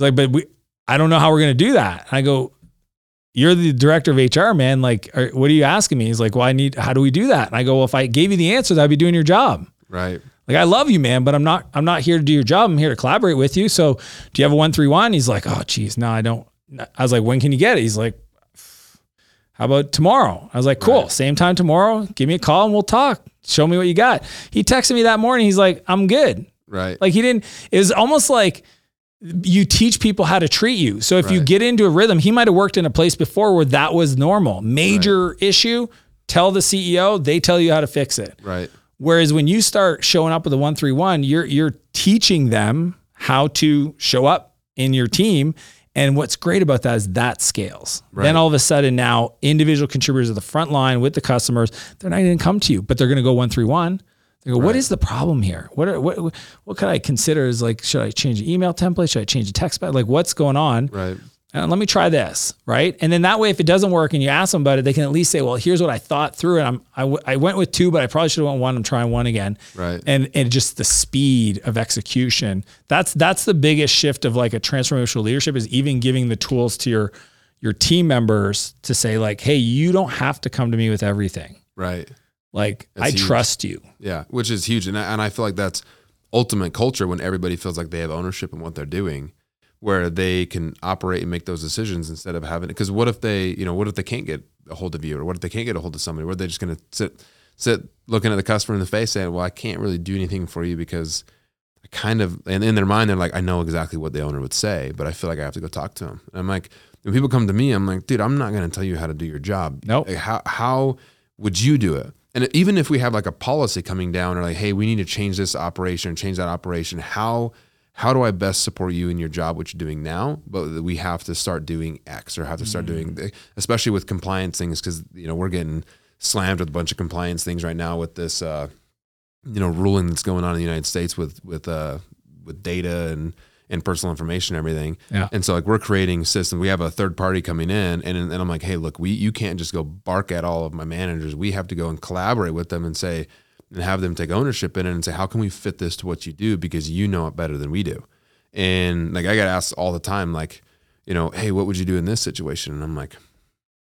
Like, "But we, I don't know how we're going to do that." I go, "You're the director of HR, man. Like, are, what are you asking me?" He's like, "Well, I need. How do we do that?" And I go, "Well, if I gave you the answers, I'd be doing your job." Right. Like I love you, man, but I'm not I'm not here to do your job. I'm here to collaborate with you. So do you have a one three one? He's like, oh geez, no, I don't. I was like, when can you get it? He's like, How about tomorrow? I was like, cool. Right. Same time tomorrow. Give me a call and we'll talk. Show me what you got. He texted me that morning. He's like, I'm good. Right. Like he didn't, it was almost like you teach people how to treat you. So if you get into a rhythm, he might have worked in a place before where that was normal. Major issue, tell the CEO, they tell you how to fix it. right. Whereas when you start showing up with a 131, you're you're teaching them how to show up in your team. And what's great about that is that scales. Right. Then all of a sudden now individual contributors at the front line with the customers, they're not going to come to you, but they're going to go 131. They go, what is the problem here? What are, what what could I consider as like should I change the email template? Should I change the text? Like what's going on? Right. Uh, let me try this, right? And then that way, if it doesn't work and you ask them about it, they can at least say, "Well, here's what I thought through And I'm I, w- I went with two, but I probably should have went one. I'm trying one again." Right. And and just the speed of execution. That's that's the biggest shift of like a transformational leadership is even giving the tools to your your team members to say like, "Hey, you don't have to come to me with everything. Right. Like, That's I huge. trust you." Yeah, which is huge, and I, and I feel like that's ultimate culture when everybody feels like they have ownership in what they're doing, where they can operate and make those decisions instead of having. Because what if they, you know, what if they can't get a hold of you, or what if they can't get a hold of somebody? What are they just going to sit sit looking at the customer in the face saying, "Well, I can't really do anything for you because." I kind of, and in their mind, they're like, I know exactly what the owner would say, but I feel like I have to go talk to him. And I'm like, when people come to me, I'm like, dude, I'm not going to tell you how to do your job. Nope. Like, how how would you do it? And even if we have like a policy coming down or like, hey, we need to change this operation, change that operation, how how do I best support you in your job, what you're doing now? But we have to start doing X or have to start doing, especially with compliance things, because you know we're getting slammed with a bunch of compliance things right now with this, uh, you know, ruling that's going on in the United States with with uh, with data and and personal information and everything. Yeah. And so like we're creating systems. We have a third party coming in and, and I'm like, hey, look, we you can't just go bark at all of my managers. We have to go and collaborate with them and say and have them take ownership in it and say, how can we fit this to what you do? Because you know it better than we do. And like I got asked all the time, like, you know, hey, what would you do in this situation? And I'm like,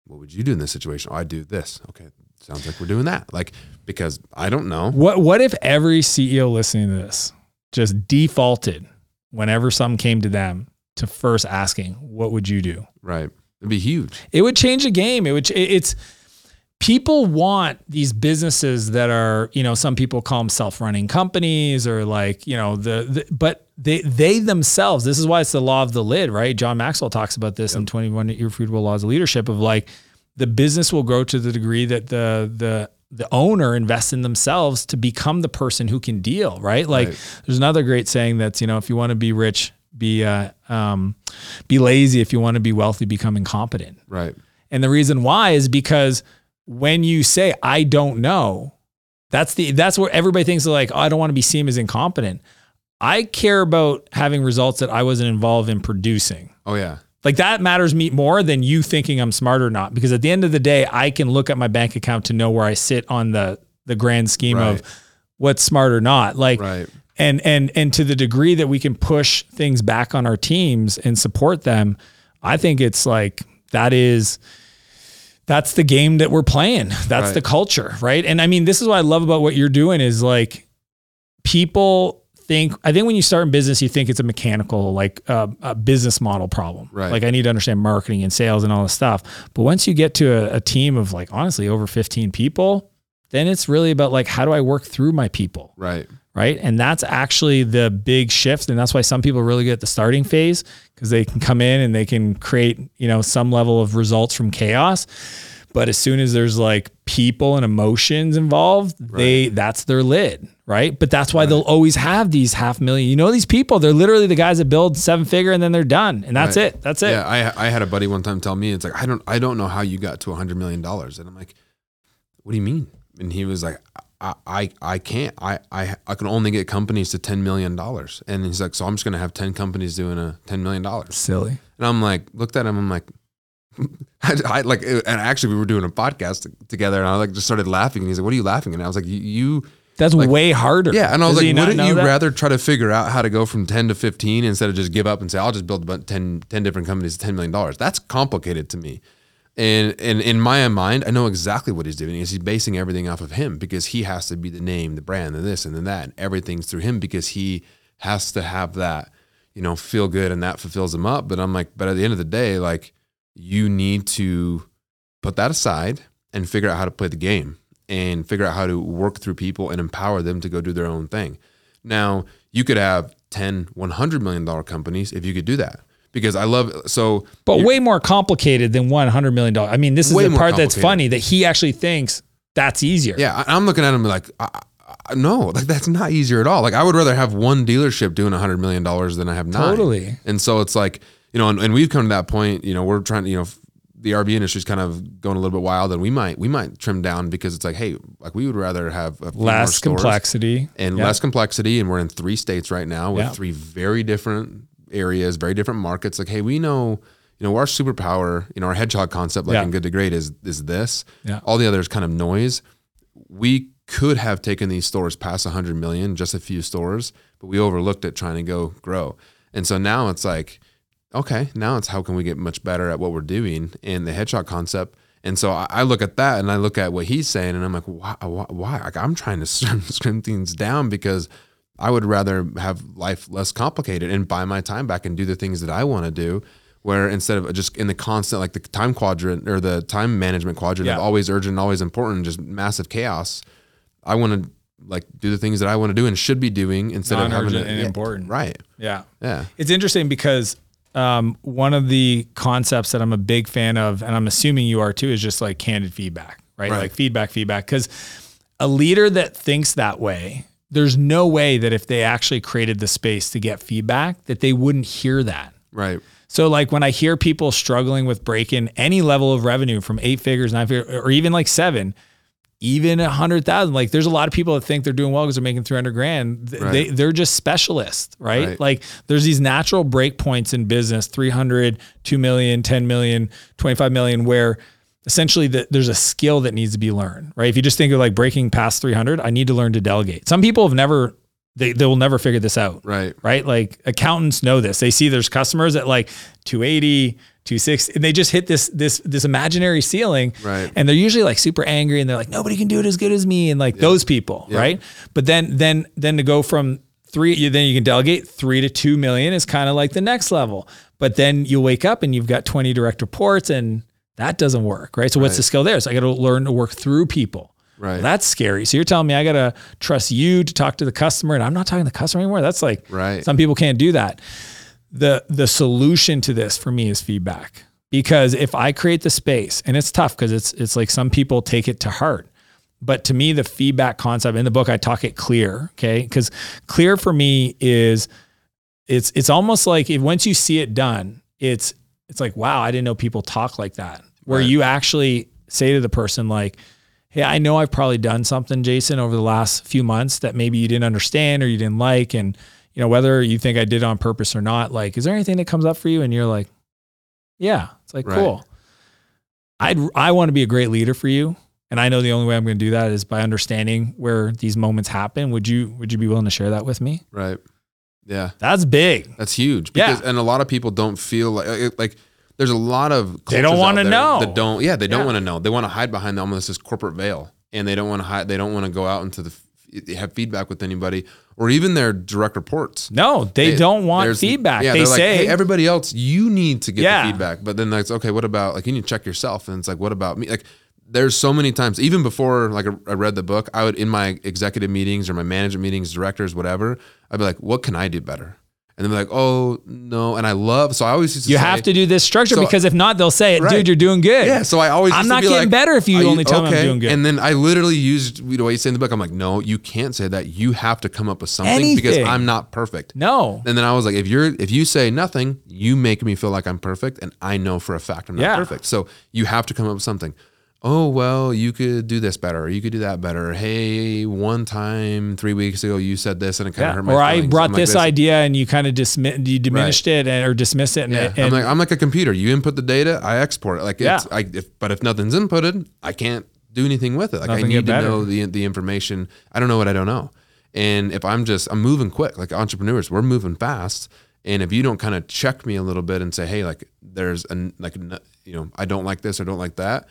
what would you do in this situation? Oh, I do this. Okay. Sounds like we're doing that. Like, because I don't know. What what if every CEO listening to this just defaulted whenever something came to them to first asking, "What would you do?" Right. It'd be huge. It would change the game. It would. it- It's people want these businesses that are, you know, some people call them self-running companies or like, you know, the, the but they they themselves. This is why it's the law of the lid, right? John Maxwell talks about this in 21 Irrefutable Laws of Leadership of like the business will grow to the degree that the the the owner invests in themselves to become the person who can deal, right? Like Right. there's another great saying that's, you know, if you want to be rich, be uh, um, be lazy. If you want to be wealthy, become incompetent. Right. And the reason why is because when you say I don't know, that's the that's where everybody thinks like, oh, I don't want to be seen as incompetent. I care about having results that I wasn't involved in producing. Oh yeah. Like that matters me more than you thinking I'm smart or not. Because at the end of the day, I can look at my bank account to know where I sit on the the grand scheme Right. of what's smart or not. Like Right. and and and to the degree that we can push things back on our teams and support them, I think it's like that is that's the game that we're playing. That's Right. the culture, right? And I mean, this is what I love about what you're doing is like people think I think when you start in business, you think it's a mechanical like uh, a business model problem. Right. Like I need to understand marketing and sales and all this stuff. But once you get to a, a team of like honestly over 15 people, then it's really about like how do I work through my people Right. right? And that's actually the big shift, and that's why some people really get at the starting phase because they can come in and they can create, you know, some level of results from chaos. But as soon as there's like people and emotions involved, they that's their lid, right? But that's why they'll always have these half million. You know, these people, they're literally the guys that build seven figure and then they're done, and that's Right. it. That's it. Yeah, I I had a buddy one time tell me it's like I don't I don't know how you got to a hundred million dollars, and I'm like, what do you mean? And he was like, I I, I can't I, I I can only get companies to ten million dollars, and he's like, so I'm just gonna have ten companies doing a ten million dollars, Silly. and I'm like, looked at him, I'm like. *laughs* I, I like, uh, and actually, we were doing a podcast together, and I like just started laughing. And he's like, "What are you laughing?" at? And I was like, "You, That's Like- way harder. yeah." And I was Does like, "Wouldn't you that? rather try to figure out how to go from ten to fifteen instead of just give up and say, I'll just build about 10, 10 different companies to ten million dollars?" That's complicated to me. And and in my mind, I know exactly what he's doing. Is he's basing everything off of him because he has to be the name, the brand, and this and then that, and everything's through him because he has to have that, you know, feel good, and that fulfills him up. But I'm like, but at the end of the day, like you need to put that aside and figure out how to play the game and figure out how to work through people and empower them to go do their own thing. Now, you could have 10, 100 million dollar companies if you could do that. Because I love so But way more complicated than one hundred million dollars. I mean, this is the part that's funny that he actually thinks that's easier. Yeah, I'm looking at him like, I, I, no, like that's not easier at all. Like I would rather have one dealership doing a hundred million dollars than I have nine. Totally. And so it's like, you know, and, and we've come to that point. You know, we're trying to, you know, the RV industry's kind of going a little bit wild, and we might we might trim down because it's like, hey, like we would rather have Less complexity and Yeah. less complexity. And we're in three states right now with Yeah. three very different areas, very different markets. Like, hey, we know, you know, our superpower, you know, our hedgehog concept, like Yeah. in good to great, is is this. Yeah. All the others kind of noise. We could have taken these stores past 100 million, just a few stores, but we overlooked it trying to go grow. And so now it's like, okay, now it's how can we get much better at what we're doing in the hedgehog concept. And so I I look at that and I look at what he's saying and I'm like, why? why, why? Like, I'm trying to *laughs* slim things down because I would rather have life less complicated and buy my time back and do the things that I want to do. Where instead of just in the constant, like the time quadrant or the time management quadrant Yeah. of always urgent, always important, just massive chaos, I want to like do the things that I want to do and should be doing instead of having Non-urgent to, and yeah, important. Right. Yeah. Yeah. It's interesting because um, one of the concepts that I'm a big fan of, and I'm assuming you are too, is just like candid feedback, right? Right. Like feedback, feedback. Because a leader that thinks that way, there's no way that if they actually created the space to get feedback, that they wouldn't hear that. Right. So like when I hear people struggling with breaking any level of revenue from eight figures, nine figures, or even like seven, even a hundred thousand, like there's a lot of people that think they're doing well because they're making 300 grand. Right. They, they're just specialists, right? Right. Like there's these natural break points in business, 300, 2 million, 10 million, 25 million, where essentially the, there's a skill that needs to be learned, right? If you just think of like breaking past 300, I need to learn to delegate. Some people have never, they, they will never figure this out Right. right? Like accountants know this. They see there's customers at like 280, 260, and they just hit this this this imaginary ceiling. Right. And they're usually like super angry and they're like, nobody can do it as good as me. And like those people, right? But then then then to go from three, you, then you can delegate three to two million is kind of like the next level. But then you wake up and you've got 20 direct reports and that doesn't work, right? So what's the skill there? So I got to learn to work through people. Right. Well, that's scary. So you're telling me I got to trust you to talk to the customer and I'm not talking to the customer anymore. That's like, Right. some people can't do that. The, the solution to this for me is feedback because if I create the space and it's tough because it's, it's like some people take it to heart. But to me, the feedback concept in the book, I talk it clear. Okay. Cause clear for me is it's, it's almost like if once you see it done, it's, it's like, wow, I didn't know people talk like that. Where Right. you actually say to the person like, Hey, I know I've probably done something, Jason, over the last few months that maybe you didn't understand or you didn't like. And, you know, whether you think I did on purpose or not, like, is there anything that comes up for you? And you're like, yeah, it's like, Right. cool. I'd, I want to be a great leader for you. And I know the only way I'm going to do that is by understanding where these moments happen. Would you, would you be willing to share that with me? Right. Yeah. That's big. That's huge. Yeah. And a lot of people don't feel like, like, there's a lot of They don't wanna know. that don't yeah they don't Yeah. want to know they want to hide behind the, almost this corporate veil and they don't want to hide they don't want to go out into the have feedback with anybody or even their direct reports No, they, They- don't want there's- feedback. Yeah, they they're say, like, hey, everybody else, you need to get Yeah. the feedback. But then that's okay. What about like you need to check yourself? And it's like, what about me? Like, there's so many times, even before like I I read the book, I would in my executive meetings or my management meetings, directors, whatever, I'd be like, what can I do better? And then be like, oh no. And I love so I always used to you say, have to do this structure So- because if not, they'll say, Right. dude, you're doing good. Yeah, so I always I'm used to not be getting like, better if you are only tell me I'm doing good. And then I literally used you know what you say in the book. I'm like, no, you can't say that. You have to come up with something because Anything. I'm not perfect. no. And then I was like, if you're if you say nothing, you make me feel like I'm perfect, and I know for a fact I'm not Yeah. perfect. So you have to come up with something. Oh well, you could do this better, or you could do that better. Hey, one time three weeks ago you said this, and it kind of hurt my feelings. Or I feelings. brought I'm like this, idea and you kind of dismi- you diminished it and, or dismissed it. And, Yeah, and I'm like I'm like a computer. You input the data, I export it. Like it's, Yeah. I, if, but if nothing's inputted, I can't do anything with it. Like Nothing I need to know the the information. I don't know what I don't know. And if I'm just I'm moving quick, like entrepreneurs, we're moving fast. And if you don't kind of check me a little bit and say, hey, like there's an like you know I don't like this or don't like that,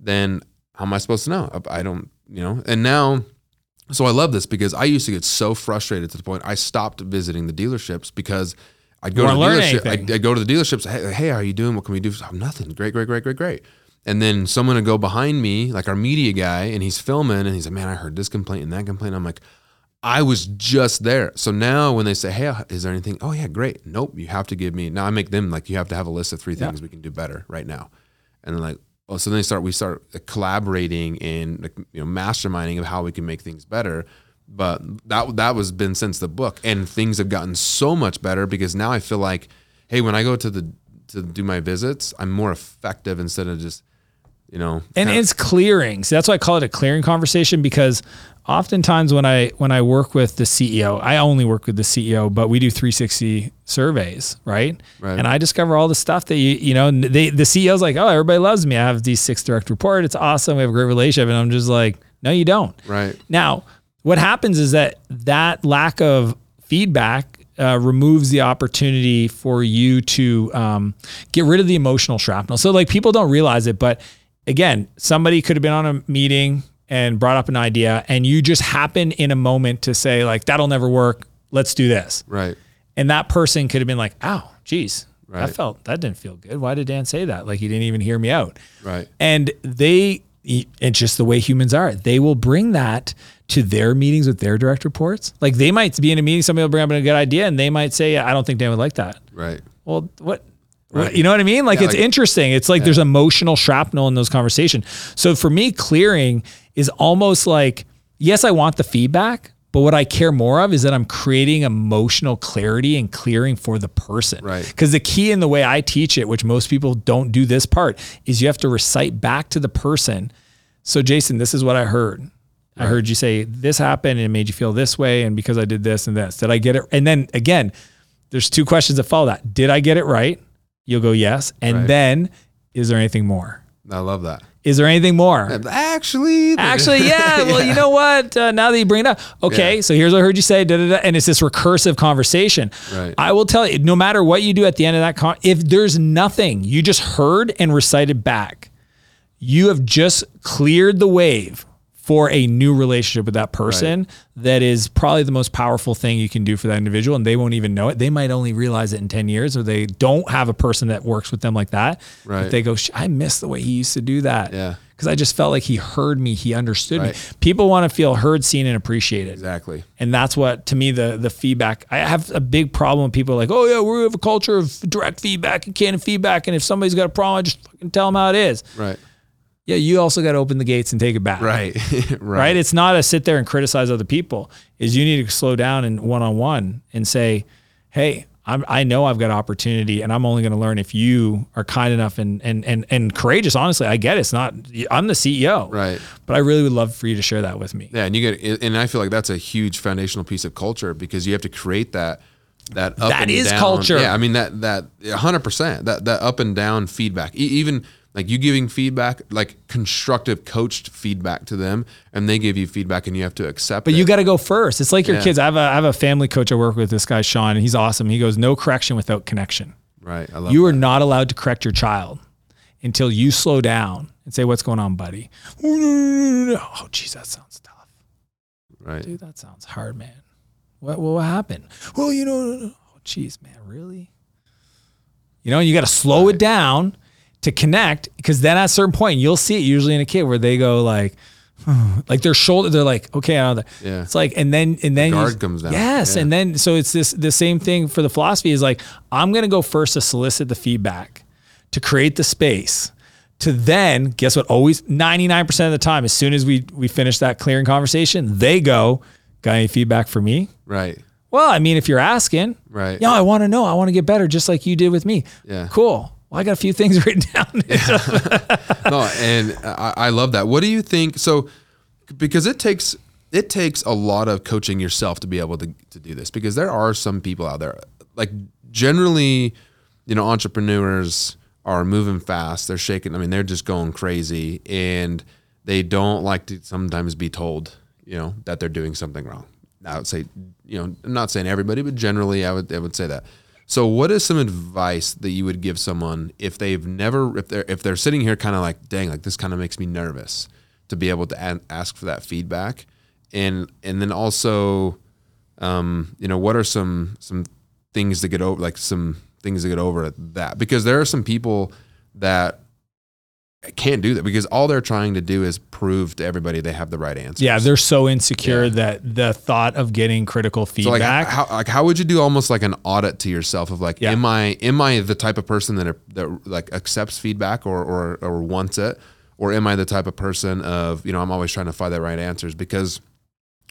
then how am I supposed to know? I don't you know. And now so I love this because I used to get so frustrated to the point I stopped visiting the dealerships because I'd go to the dealership. I'd, I'd go to the dealerships. Hey, hey, how are you doing? What can we do? Oh, nothing. Great, great, great, great, great. And then someone would go behind me, like our media guy, and he's filming and he's like, Man, I heard this complaint and that complaint. I'm like, I was just there. So now when they say, Hey, is there anything? Oh, yeah, great. Nope. You have to give me. Now I make them like, you have to have a list of three things we can do better right now. And then like, oh, so then they start, we start collaborating and you know, masterminding of how we can make things better. But that, that was been since the book and things have gotten so much better because now I feel like, Hey, when I go to the, to do my visits, I'm more effective instead of just, you know, and it's clearing. So that's why I call it a clearing conversation because oftentimes when I when I work with the CEO, I only work with the CEO, but we do 360 surveys, right? Right. And I discover all the stuff that you you know they the CEO's like, oh, everybody loves me. I have these six direct report. It's awesome. We have a great relationship, and I'm just like, no, you don't. right. Now, what happens is that that lack of feedback uh, removes the opportunity for you to um, get rid of the emotional shrapnel. So, like, people don't realize it, but again, somebody could have been on a meeting and brought up an idea, and you just happen in a moment to say, like, that'll never work. Let's do this. Right. And that person could have been like, ow, geez, Right. that felt, that didn't feel good. Why did Dan say that? Like, he didn't even hear me out. Right. And they, it's just the way humans are. They will bring that to their meetings with their direct reports. Like they might be in a meeting, somebody will bring up a good idea and they might say, I don't think Dan would like that. Right. Well, what? what- You know what I mean? Like Yeah, it's like- interesting. It's like there's emotional shrapnel in those conversations. So for me, clearing is almost like, yes, I want the feedback, but what I care more of is that I'm creating emotional clarity and clearing for the person. Right. Because the key in the way I teach it, which most people don't do this part, is you have to recite back to the person. So, Jason, this is what I heard. I heard you say this happened and it made you feel this way. And because I did this and this, did I get it? And then again, there's two questions that follow that. Did I get it right? You'll go yes. And Right. then, is there anything more? I love that. Is there anything more? Actually, Actually, yeah. Well, you *laughs* know what? Uh, now that you bring it up, okay. Yeah. So here's what I heard you say, da, da, da, and it's this recursive conversation. Right. I will tell you, no matter what you do at the end of that, con- if there's nothing you just heard and recited back, you have just cleared the wave for a new relationship with that person. That is probably the most powerful thing you can do for that individual, and they won't even know it. They might only realize it in ten years, or they don't have a person that works with them like that. But Right. they go, I miss the way he used to do that Yeah. because I just felt like he heard me, he understood me. People want to feel heard, seen, and appreciated, exactly. and that's what to me the the feedback. I have a big problem with people like, oh yeah, we have a culture of direct feedback and candid feedback, and if somebody's got a problem, I just fucking tell them how it is. Right. Yeah, you also got to open the gates and take it back. Right. *laughs* right. Right. It's not a sit there and criticize other people. Is you need to slow down and one on one and say, hey. I'm, I know I've got opportunity and I'm only going to learn if you are kind enough and, and, and, and courageous. Honestly, I get it. It's not, I'm the CEO, Right. but I really would love for you to share that with me. Yeah, and you get, and I feel like that's a huge foundational piece of culture because you have to create that. That up That and is down- culture. Yeah, I mean that that hundred percent that that up and down feedback, E- even like you giving feedback, like constructive coached feedback to them, and they give you feedback, and you have to accept. But it. you got to go first. It's like your Yeah. kids. I have a I have a family coach I work with. This guy Sean, and he's awesome. He goes, no correction without connection. right. I love You that. are not allowed to correct your child until you slow down and say, "What's going on, buddy?" Oh, geez, that sounds tough, right. dude. That sounds hard, man. What what, what happened? Well, you know, oh, geez, man, really? You know, you got to slow it down to connect because then at a certain point you'll see it usually in a kid where they go like. Like their shoulder, they're like, okay, I know that. Yeah. It's like, and then, and then you- guard comes down. Yes, Yeah. and then so it's this the same thing for the philosophy is like I'm gonna go first to solicit the feedback, to create the space, to then guess what? Always 99% of the time, as soon as we we finish that clearing conversation, they go, got any feedback for me? Right. Well, I mean, if you're asking, Right. yeah, I want to know, I want to get better, just like you did with me. Yeah. Cool. Well, I got a few things *laughs* written down. *laughs* no, and I, I love that. What do you think? So, because it takes it takes a lot of coaching yourself to be able to to do this. Because there are some people out there, like generally, you know, entrepreneurs are moving fast. They're shaking. I mean, they're just going crazy, and they don't like to sometimes be told, you know, that they're doing something wrong. I would say, you know, I'm not saying everybody, but generally, I would I would say that. So, what is some advice that you would give someone if they've never, if they're if they're sitting here, kind of like, dang, like this kind of makes me nervous to be able to ask for that feedback, and and then also, um, you know, what are some some things to get over, like some things to get over that? Because there are some people that can't do that because all they're trying to do is prove to everybody they have the right answer. Yeah, they're so insecure that the thought of getting critical So like feedback. how like how would you do almost like an audit to yourself of like Yeah. am I am I the type of person that that like accepts feedback or or or wants it or am I the type of person of you know I'm always trying to find the right answers because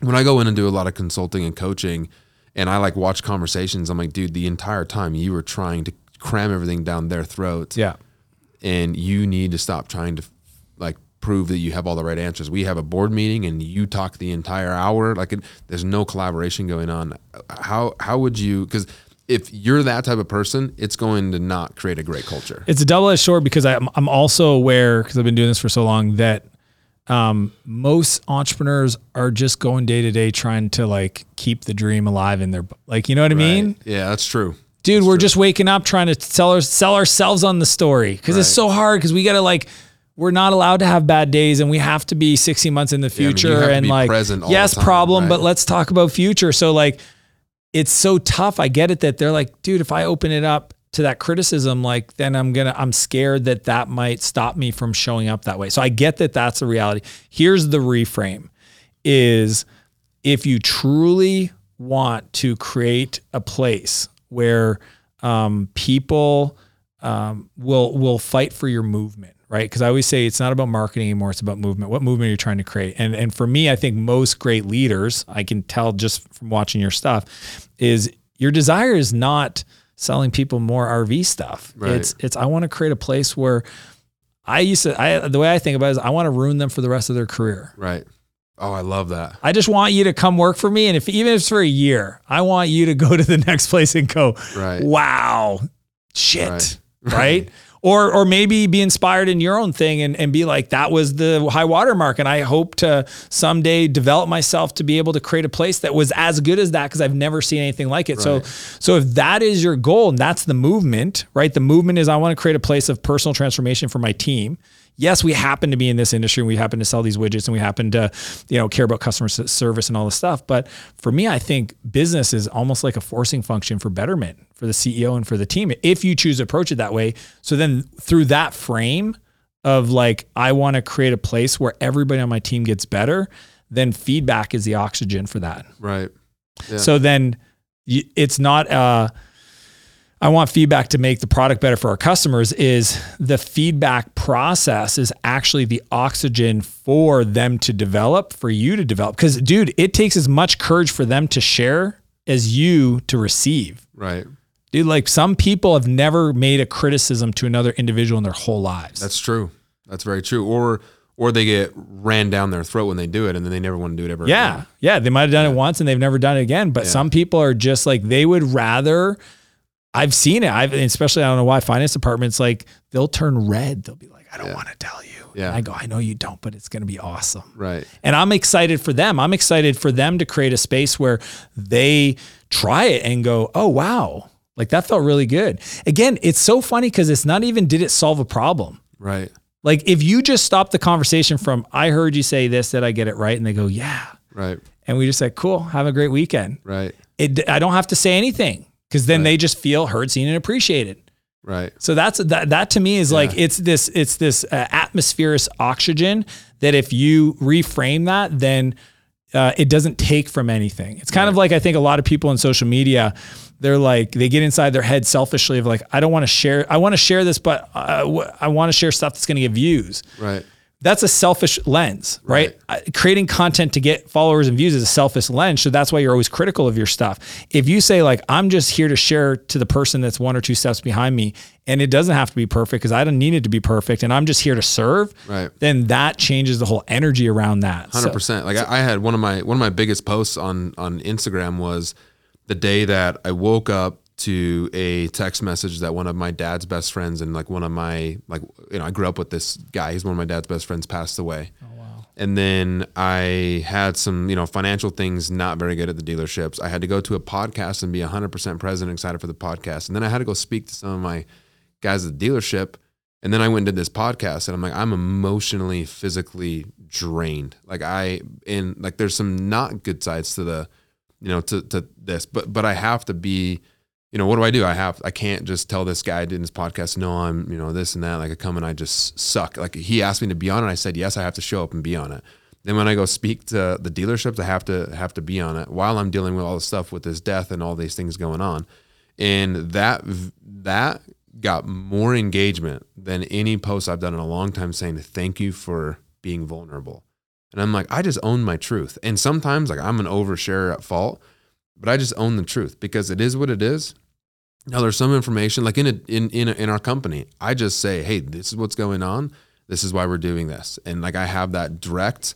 when I go in and do a lot of consulting and coaching and I like watch conversations I'm like dude the entire time you were trying to cram everything down their throats. yeah. And you need to stop trying to like prove that you have all the right answers. We have a board meeting and you talk the entire hour. Like it, there's no collaboration going on. How how would you? Because if you're that type of person, it's going to not create a great culture. It's a double edged sword because I'm, I'm also aware because I've been doing this for so long that um, most entrepreneurs are just going day to day trying to like keep the dream alive in their like you know what I mean, Yeah, that's true. Dude. We're just waking up trying to sell our, sell ourselves on the story because it's so hard because we got to like. We're not allowed to have bad days, and we have to be 60 months in the I mean, future. have to and be like, present yes, the time, problem, right? but let's talk about future. So like, it's so tough. I get it that they're like, dude, if I open it up to that criticism, like then I'm gonna, I'm scared that that might stop me from showing up that way. So I get that that's a reality. Here's the reframe: is if you truly want to create a place where um, people um, will will fight for your movement, right? Because I always say it's not about marketing anymore; it's about movement. What movement are you trying to create? And and for me, I think most great leaders, I can tell just from watching your stuff, is your desire is not selling people more RV stuff. Right. It's it's I want to create a place where I used to I the way I think about it is I want to ruin them for the rest of their career. Right. Oh, I love that. I just want you to come work for me. And if even if it's for a year, I want you to go to the *laughs* next place and go, Right. wow, shit. *laughs* Right. Right. Or or maybe be inspired in your own thing and, and be like, that was the high water mark. And I hope to someday develop myself to be able to create a place that was as good as that because I've never seen anything like it. So so if that is your goal and that's the movement, right? The movement is I want to create a place of personal transformation for my team. Yes, we happen to be in this industry and we happen to sell these widgets and we happen to, you know, care about customer service and all this stuff. But for me, I think business is almost like a forcing function for betterment for the CEO and for the team if you choose to approach it that way. So then through that frame of like, I want to create a place where everybody on my team gets better, then feedback is the oxygen for that. Right. Yeah. So then it's not uh I want feedback to make the product better for our customers is the feedback process is actually the oxygen for them to develop, for you to develop. Cuz dude, it takes as much courage for them to share as you to receive. Right. Dude, like some people have never made a criticism to another individual in their whole lives. That's true. That's very true. Or or they get ran down their throat when they do it, and then they never want to do it ever. Yeah. again. Yeah. They might have done it once and they've never done it again. But Yeah. some people are just like, they would rather, I've seen it. I've, especially, I don't know why finance departments, like they'll turn red. They'll be like, I don't want to tell you. Yeah. And I go, I know you don't, but it's going to be awesome. Right. And I'm excited for them. I'm excited for them to create a space where they try it and go, oh, wow. Like that felt really good. Again, it's so funny because it's not even did it solve a problem. Right. Like if you just stop the conversation from, I heard you say this, did I get it right? And they go, yeah. Right. And we just said, cool, have a great weekend. Right. It, I don't have to say anything because then they just feel heard, seen, and appreciated. Right. So that's that. That to me is like it's this it's this uh, atmospheric oxygen that if you reframe that, then uh, it doesn't take from anything. It's kind of like I think a lot of people in social media, they're like they get inside their head selfishly of like I don't want to share. I want to share this, but I, w- I want to share stuff that's going to get views Right. That's a selfish lens, right? Uh, Creating content to get followers and views is a selfish lens. So that's why you're always critical of your stuff. If you say, like, I'm just here to share to the person that's one or two steps behind me, and it doesn't have to be perfect because I don't need it to be perfect, and I'm just here to serve, Right. then that changes the whole energy around that. So- Hundred percent. Like I, I had one of my one of my biggest posts on on Instagram was the day that I woke up to a text message that one of my dad's best friends and like one of my like you know I grew up with this guy. He's one of my dad's best friends. Passed away. Oh wow. And then I had some you know financial things not very good at the dealerships. I had to go to a podcast and be hundred percent present, excited for the podcast. And then I had to go speak to some of my guys at the dealership. And then I went and did this podcast and I'm like, I'm emotionally, physically drained. Like I and like there's some not good sides to the, you know, to to this, but but I have to be you know, what do I do? I have, I can't just tell this guy in his podcast, no, I'm, you know, this and that. Like I come and I just suck. Like he asked me to be on it. I said, yes, I have to show up and be on it. Then when I go speak to the dealerships, I have to have to be on it while I'm dealing with all the stuff with his death and all these things going on. And that, that got more engagement than any post I've done in a long time saying, thank you for being vulnerable. And I'm like, I just own my truth. And sometimes like I'm an oversharer at fault, but I just own the truth because it is what it is. Now there's some information like in a, in in a, in our company. I just say, hey, this is what's going on. This is why we're doing this, and like I have that direct,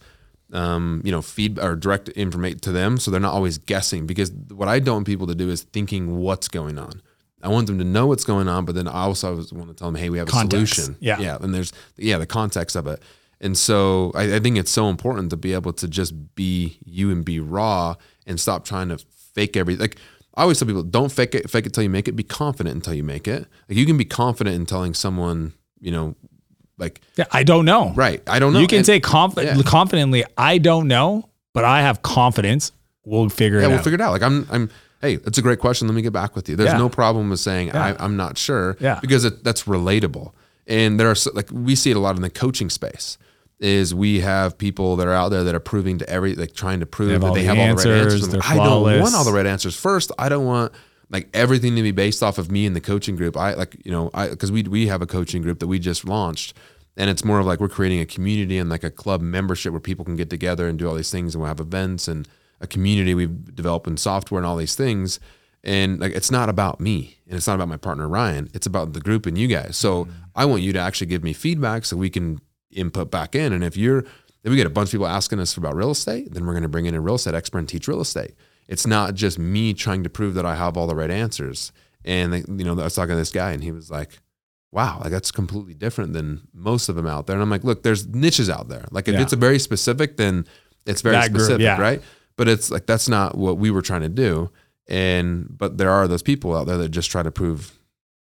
um, you know, feed or direct information to them, so they're not always guessing. Because what I don't want people to do is thinking what's going on. I want them to know what's going on, but then I also want to tell them, hey, we have a Context. solution. Yeah. yeah, and there's yeah the context of it. And so I, I think it's so important to be able to just be you and be raw and stop trying to fake everything. Like I always tell people, don't fake it, fake it till you make it. Be confident until you make it. Like you can be confident in telling someone, you know, like Yeah, I don't know. right. I don't know. You can And- say conf- yeah. confidently, I don't know, but I have confidence. We'll figure yeah, it we'll out. figure it out. Like I'm, I'm. Hey, that's a great question. Let me get back with you. There's Yeah. no problem with saying Yeah. I, I'm not sure. Yeah. because it, that's relatable. And there are like we see it a lot in the coaching space. Is we have people that are out there that are proving to every like trying to prove have that they the have all the right answers, answers. Like, I don't want all the right answers. First, I don't want like everything to be based off of me and the coaching group. I like you know I because we we have a coaching group that we just launched. And it's more of like we're creating a community and like a club membership where people can get together and do all these things and we'll have events and a community we've developed in software and all these things. And like it's not about me and it's not about my partner Ryan. It's about the group and you guys. So mm. I want you to actually give me feedback so we can input back in. And if you're if we get a bunch of people asking us about real estate, then we're going to bring in a real estate expert and teach real estate. It's not just me trying to prove that I have all the right answers. And like, you know, I was talking to this guy and he was like, wow, like that's completely different than most of them out there. And I'm like, look, there's niches out there. Like if Yeah. it's a very specific, then it's very That group, specific, yeah. right? But it's like that's not what we were trying to do. And but there are those people out there that just try to prove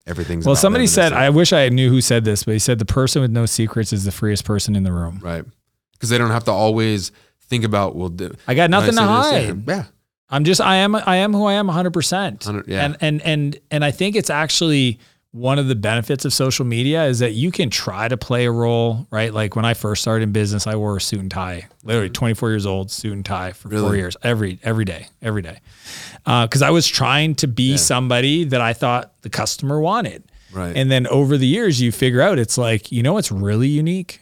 everything's well, somebody said. I wish I knew who said this, but he said the person with no secrets is the freest person in the room. right because they don't have to always think about well, do, I got when I nothing to say this, hide. Yeah, I'm just I am I am who I am 100%. 100 yeah. And and and and I think it's actually one of the benefits of social media is that you can try to play a role, right? Like when I first started in business, I wore a suit and tie. Literally mm-hmm. 24 years old, suit and tie for 4 years every every day, every day. Uh, cuz I was trying to be somebody that I thought the customer wanted. right. And then over the years you figure out it's like, you know what's really unique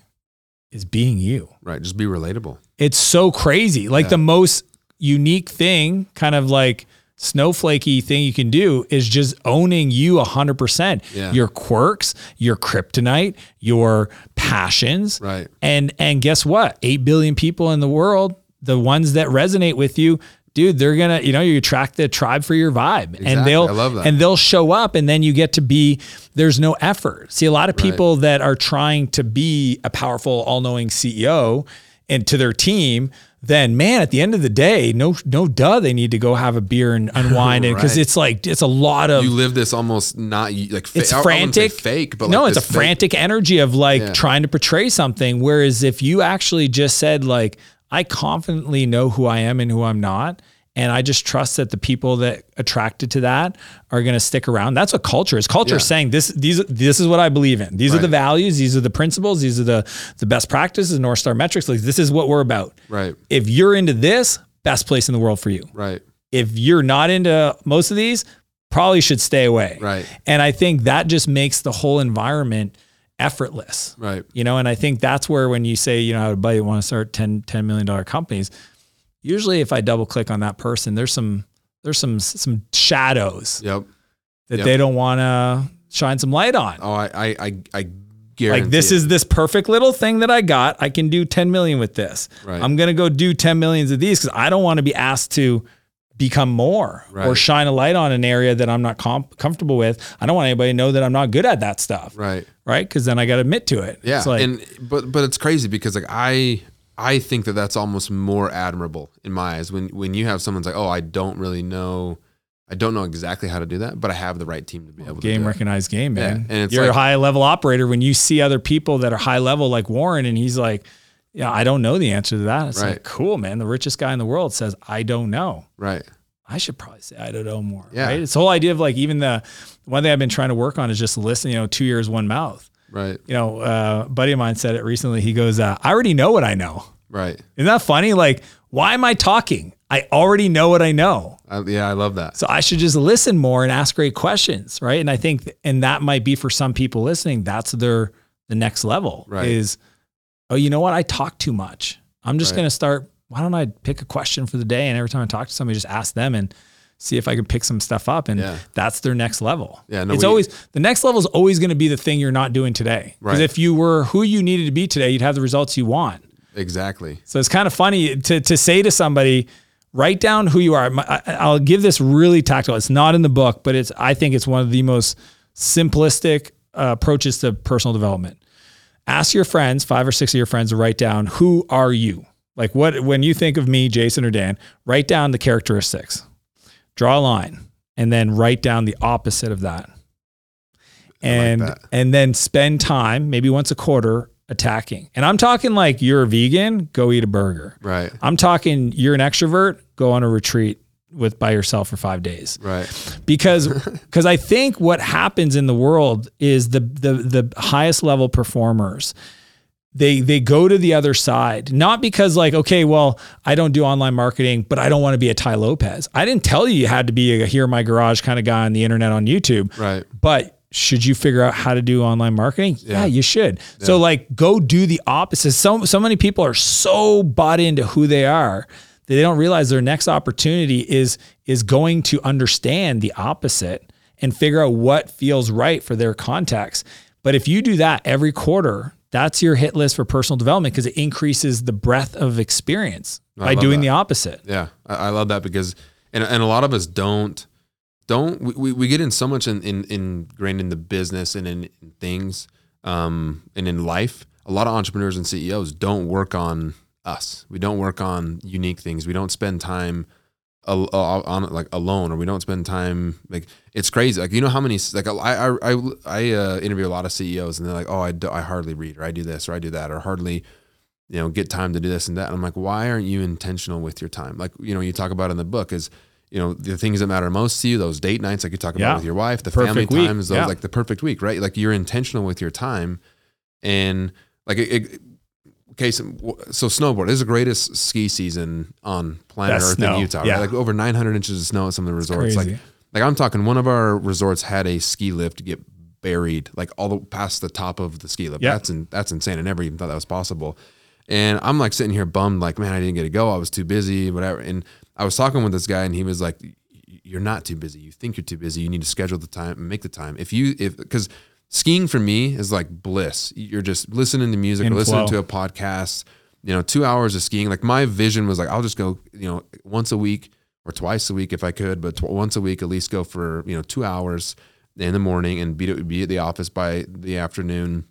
is being you right, just be relatable. it's so crazy. Like Yeah. the most unique thing, kind of like snowflakey thing you can do is just owning you 100%. Yeah. Your quirks, your kryptonite, your passions. Right. And and guess what? 8 billion people in the world, the ones that resonate with you, dude, they're to, you know, you attract the tribe for your vibe. Exactly. And they'll I love that. and they'll show up and then you get to be there's no effort. See a lot of people that are trying to be a powerful all-knowing CEO and to their team then man at the end of the day no no duh they need to go have a beer and *laughs* unwind and cuz Right. it's like it's a lot of You live this almost not like fa- it's I- I say frantic fake, but no like it's a fake- frantic energy of like Yeah. trying to portray something whereas if you actually just said like i confidently know who i am and who i'm not and i just trust that the people that attracted to that are going to stick around that's what culture is culture is saying this these this is what i believe in these are the values these are the principles these are the the best practices north star metrics like this is what we're about Right. if you're into this best place in the world for you Right. if you're not into most of these, probably should stay away. Right. And I think that just makes the whole environment effortless. Right. You know, and I think that's where when you say, you know, I would buddy want to start 10, $10 million companies, usually if I double click on that person, there's some there's some some shadows Yep. that Yep. they don't want to shine some light on. Oh, I, I, I, I guarantee. Like this it. is this perfect little thing that I got. I can do 10 million with this. Right. I'm going to go do 10 millions of these because I don't want to be asked to become more or shine a light on an area that I'm not com- comfortable with. I don't want anybody to know that I'm not good at that stuff. right. Right. Because then I got to admit to it. Yeah. It's like, and but but it's crazy because like I I think that that's almost more admirable in my eyes when when you have someone's like, oh, I don't really know. I don't know exactly how to do that, but I have the right team to be able to game recognized game, Yeah, man. and it's You're a high level operator when you see other people that are high level like Warren and he's like, yeah, I don't know the answer to that. It's Right. like, cool, man. The richest guy in the world says, I don't know. Right. I should probably say I don't know more. Yeah. Right. It's the whole idea of like even the one thing I've been trying to work on is just listen. You know, two ears, one mouth. Right. You know, uh, a buddy of mine said it recently. He goes, uh, "I already know what I know." Right. Isn't that funny? Like, why am I talking? I already know what I know. I, yeah, I love that. So I should just listen more and ask great questions, right? And I think, and that might be for some people listening. That's their the next level Right. is, oh, you know what? I talk too much. I'm just Right. going to start. Why don't I pick a question for the day, and every time I talk to somebody, just ask them and see if I can pick some stuff up. And Yeah. that's their next level. Yeah, no, it's we- always the next level is always going to be the thing you're not doing today. Because Right. if you were who you needed to be today, you'd have the results you want. Exactly. So it's kind of funny to to say to somebody, write down who you are. I'll give this really tactile. It's not in the book, but it's I think it's one of the most simplistic uh, approaches to personal development. Ask your friends, five or six of your friends, to write down who are you. Like what when you think of me, Jason or Dan, write down the characteristics. Draw a line and then write down the opposite of that. And that. and then spend time, maybe once a quarter, attacking. And I'm talking like you're a vegan, go eat a burger. Right. I'm talking you're an extrovert, go on a retreat with by yourself for 5 days. Right. Because *laughs* cuz I think what happens in the world is the the the highest level performers they they go to the other side not because like okay well I don't do online marketing but I don't want to be a Tai Lopez. I didn't tell you you had to be a here in my garage kind of guy on the internet on YouTube. Right. But should you figure out how to do online marketing? Yeah, Yeah. you should. So like go do the opposite. So so many people are so bought into who they are they don't realize their next opportunity is is going to understand the opposite and figure out what feels right for their context. But if you do that every quarter, that's your hit list for personal development because it increases the breadth of experience I by doing that. the opposite. Yeah, I, I love that because, and, and a lot of us don't, don't we, we, we get in so much in, in ingrained in the business and in, in things, um, and in life. A lot of entrepreneurs and CEOs don't work on us. We don't work on unique things. We don't spend time al- uh, on like alone, or we don't spend time like it's crazy. Like you know how many like I I I, I uh, interview a lot of CEOs and they're like, oh, I, do, I hardly read, or I do this, or I do that, or hardly you know, get time to do this and that. And I'm like, why aren't you intentional with your time? Like, you know, you talk about in the book is, you know, the things that matter most to you, those date nights, like you talk about Yeah. with your wife, the Perfect family week. times, those Yeah. like the perfect week, right? Like you're intentional with your time. And like, it, it, okay, so, so snowboard is the greatest ski season on planet Best Earth snow. in Utah, right? Yeah. Like over 900 inches of snow at some of the resorts. Like, like I'm talking, one of our resorts had a ski lift get buried, like all the past the top of the ski lift. Yeah. That's in, that's insane. I never even thought that was possible. And I'm like sitting here bummed, like, man, I didn't get to go. I was too busy, whatever. And I was talking with this guy, and he was like, "You're not too busy. You think you're too busy. You need to schedule the time and make the time. If you, if because skiing for me is like bliss. You're just listening to music, In or listening flow. to a podcast. You know, two hours of skiing. Like my vision was like, I'll just go, you know, once a week or twice a week if I could, but tw- once a week at least go for you know two hours in the morning and be be at the office by the afternoon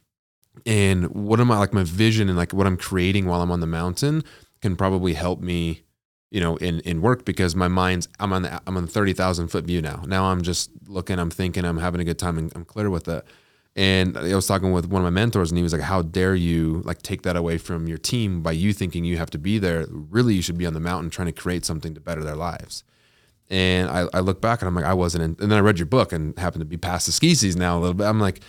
and what am I like my vision and like what I'm creating while I'm on the mountain can probably help me, you know, in in work because my mind's I'm on the I'm on the thirty thousand foot view now. Now I'm just looking, I'm thinking, I'm having a good time, and I'm clear with it. And I was talking with one of my mentors, and he was like, "How dare you like take that away from your team by you thinking you have to be there? Really, you should be on the mountain trying to create something to better their lives." And I, I look back and I'm like, I wasn't. In, and then I read your book and happened to be past the ski season now a little bit. I'm like,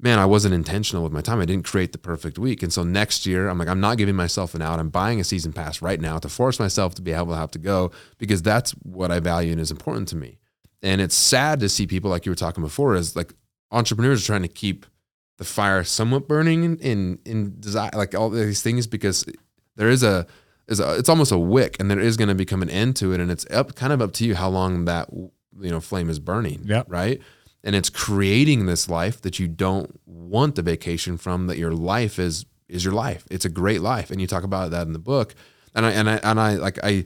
man, I wasn't intentional with my time. I didn't create the perfect week. And so next year, I'm like, I'm not giving myself an out. I'm buying a season pass right now to force myself to be able to have to go because that's what I value and is important to me. And it's sad to see people like you were talking before is like entrepreneurs are trying to keep the fire somewhat burning in in, in desire, like all these things because there is a is a, it's almost a wick and there is going to become an end to it and it's up kind of up to you how long that you know flame is burning Yep. right? And it's creating this life that you don't want the vacation from that your life is is your life. It's a great life. And you talk about that in the book. And i and i and i like i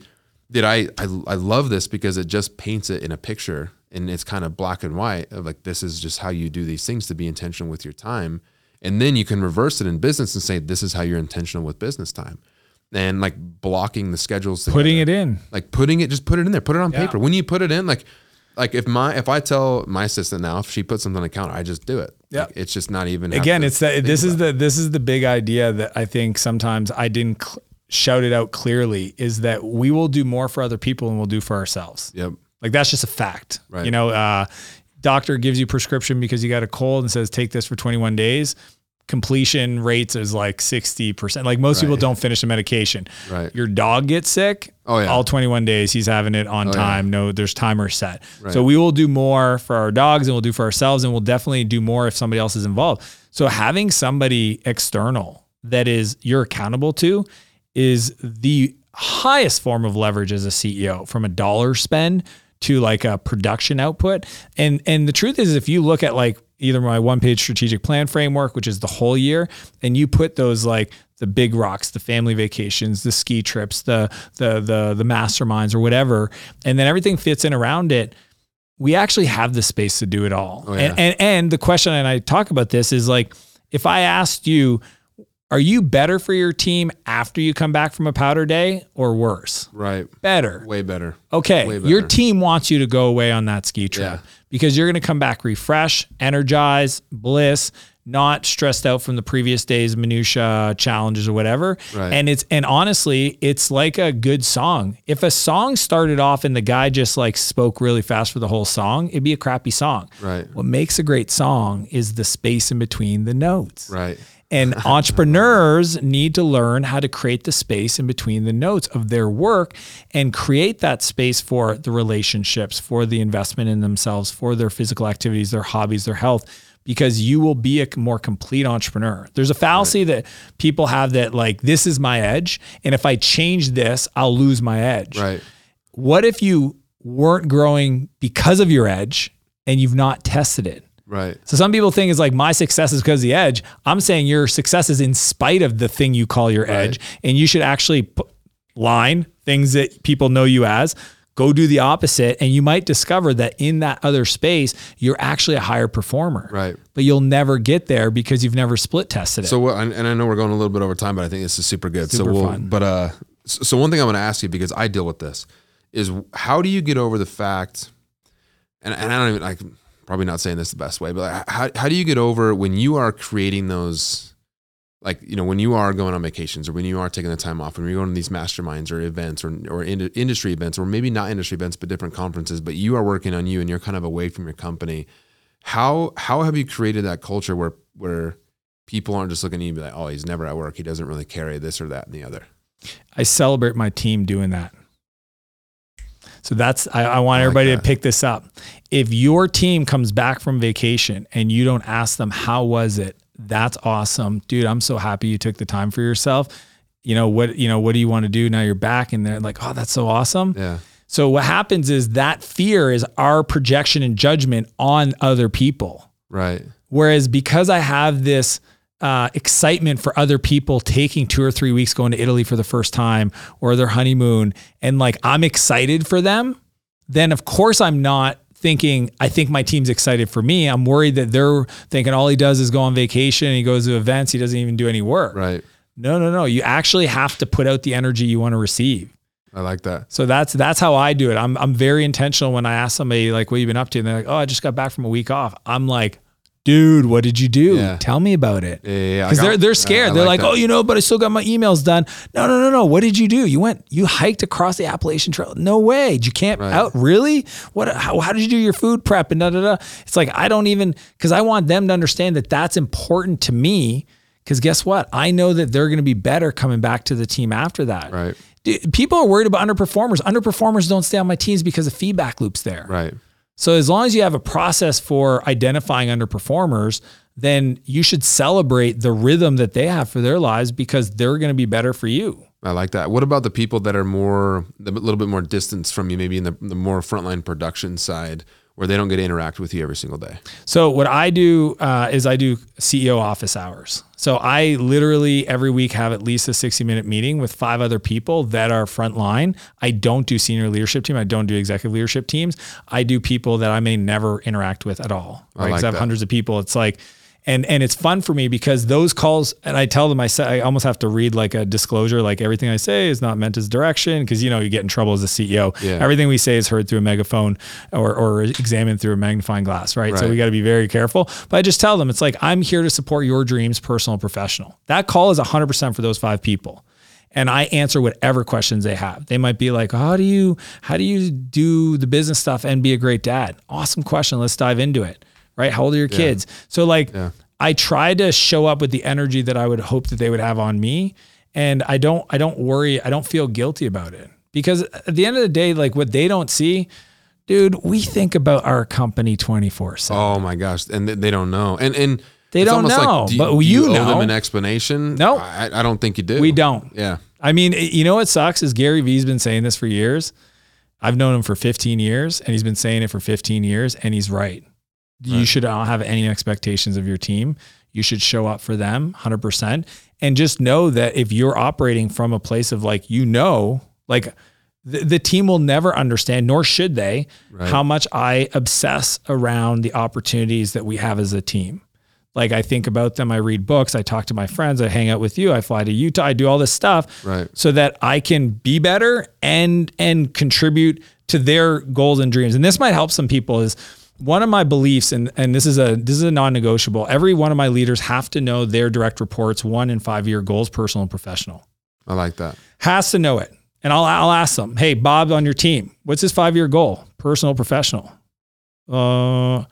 did I, I i love this because it just paints it in a picture and it's kind of black and white of like this is just how you do these things to be intentional with your time and then you can reverse it in business and say this is how you're intentional with business time and like blocking the schedules Putting it in. like putting it just put it in there put it on Yeah. paper when you put it in like like if my if i tell my assistant now if she puts something on the counter i just do it Yeah. Like, it's just not even again it's that this is the this is the big idea that i think sometimes i didn't cl- shout it out clearly is that we will do more for other people than we'll do for ourselves. Yep. Like that's just a fact. Right. You know, uh, doctor gives you prescription because you got a cold and says take this for 21 days. Completion rates is like 60%. Like most people don't finish the medication. Right. Your dog gets sick. Oh, yeah. All 21 days he's having it on yeah. time. No, there's timer set. Right. So we will do more for our dogs and we'll do for ourselves and we'll definitely do more if somebody else is involved. So having somebody external that is you're accountable to is the highest form of leverage as a CEO from a dollar spend to like a production output. And and the truth is if you look at like either my one page strategic plan framework, which is the whole year, and you put those like the big rocks, the family vacations, the ski trips, the the the the masterminds or whatever, and then everything fits in around it, we actually have the space to do it all. Oh, yeah. and, and and the question, and I talk about this is like, if I asked you, are you better for your team after you come back from a powder day or worse? Right. Better. Way better. Okay, Way your team wants you to go away on that ski trip Yeah. because you're going to come back refreshed, energized, bliss, not stressed out from the previous day's minutia challenges or whatever. Right. And it's and honestly, it's like a good song. If a song started off and the guy just like spoke really fast for the whole song, it'd be a crappy song. Right. What makes a great song is the space in between the notes. Right. And *laughs* entrepreneurs need to learn how to create the space in between the notes of their work and create that space for the relationships, for the investment in themselves, for their physical activities, their hobbies, their health, because you will be a more complete entrepreneur. There's a fallacy that people have that, like, this is my edge. And if I change this, I'll lose my edge. Right. What if you weren't growing because of your edge and you've not tested it? Right. So some people think it's like my success is because of the edge. I'm saying your success is in spite of the thing you call your edge, and you should actually put line things that people know you as. Go do the opposite, and you might discover that in that other space, you're actually a higher performer. Right. But you'll never get there because you've never split tested it. So? And and I know we're going a little bit over time, but I think this is super good. Super so we'll. fun. But uh, so so one thing I want to ask you because I deal with this is how do you get over the fact? And and I don't even like probably not saying this the best way, but how how do you get over when you are creating those? Like you know when you are going on vacations or when you are taking the time off when you're going to these masterminds or events or or ind- industry events or maybe not industry events but different conferences but you are working on you and you're kind of away from your company how how have you created that culture where where people aren't just looking at you and be like, oh, he's never at work. He doesn't really carry this or that and the other. I celebrate my team doing that. So that's I, I want I like everybody to pick this up. If your team comes back from vacation and you don't ask them how was it, that's awesome, dude. I'm so happy you took the time for yourself. You know what? You know what do you want to do now? You're back, and they're like, oh, that's so awesome. Yeah. So what happens is that fear is our projection and judgment on other people. Right. Whereas because I have this uh, excitement for other people taking two or three weeks going to Italy for the first time or their honeymoon, and like I'm excited for them, then of course I'm not thinking, I think my team's excited for me. I'm worried that they're thinking all he does is go on vacation and he goes to events, he doesn't even do any work. Right. No, no, no. You actually have to put out the energy you want to receive. I like that. So that's that's how I do it. I'm I'm very intentional when I ask somebody like, "What you been up to?" And they're like, "Oh, I just got back from a week off." I'm like, "Dude, what did you do? Yeah. Tell me about it." Yeah, yeah, yeah. Because they're they're scared. They're like like, "Oh, you know, but I still got my emails done." No, no, no, no. What did you do? You went, you hiked across the Appalachian Trail. No way. Did you camp Right. out? Really? What? How, how did you do your food prep and da da da? It's like I don't even because I want them to understand that that's important to me. Because guess what? I know that they're going to be better coming back to the team after that. Right. Dude, people are worried about underperformers. Underperformers don't stay on my teams because the feedback loops there. Right. So as long as you have a process for identifying underperformers, then you should celebrate the rhythm that they have for their lives because they're going to be better for you. I like that. What about the people that are more a little bit more distance from you, maybe in the, the more frontline production side, where they don't get to interact with you every single day? So what I do uh, is I do CEO office hours. So I literally every week have at least a 60 minute meeting with five other people that are frontline. I don't do senior leadership team. I don't do executive leadership teams. I do people that I may never interact with at all. Right. like Because I have that. hundreds of people. It's like, and and it's fun for me because those calls, and I tell them I say I almost have to read like a disclosure, like everything I say is not meant as direction, because you know you get in trouble as a CEO. Yeah. Everything we say is heard through a megaphone or or examined through a magnifying glass, right? right. So we got to be very careful. But I just tell them it's like I'm here to support your dreams, personal and professional. That call is 100% for those five people. and I answer whatever questions they have. They might be like, "How do you how do you do the business stuff and be a great dad?" Awesome question. Let's dive into it. Right? How old are your kids? So like I try to show up with the energy that I would hope that they would have on me and I don't I don't worry, I don't feel guilty about it. Because at the end of the day like what they don't see, dude, we think about our company 24/7. Oh my gosh, and they, don't know, and and They don't know, do but do you owe know. them an explanation. No. I, I don't think you do. We don't. Yeah, I mean, you know what sucks is Gary Vee's been saying this for years. I've known him for 15 years and he's been saying it for 15 years and he's right. You should not have any expectations of your team. You should show up for them 100% and just know that if you're operating from a place of like, you know, like the, the team will never understand, nor should they, how much I obsess around the opportunities that we have as a team. Like I think about them, I read books, I talk to my friends, I hang out with you, I fly to Utah, I do all this stuff Right. so that I can be better and and contribute to their goals and dreams. And this might help some people is one of my beliefs and and this is a this is a non-negotiable. Every one of my leaders have to know their direct reports 1 and 5 year goals personal and professional. I like that. Has to know it. And I'll I'll ask them, "Hey, Bob on your team, what's his 5 year goal? Personal professional?" Uh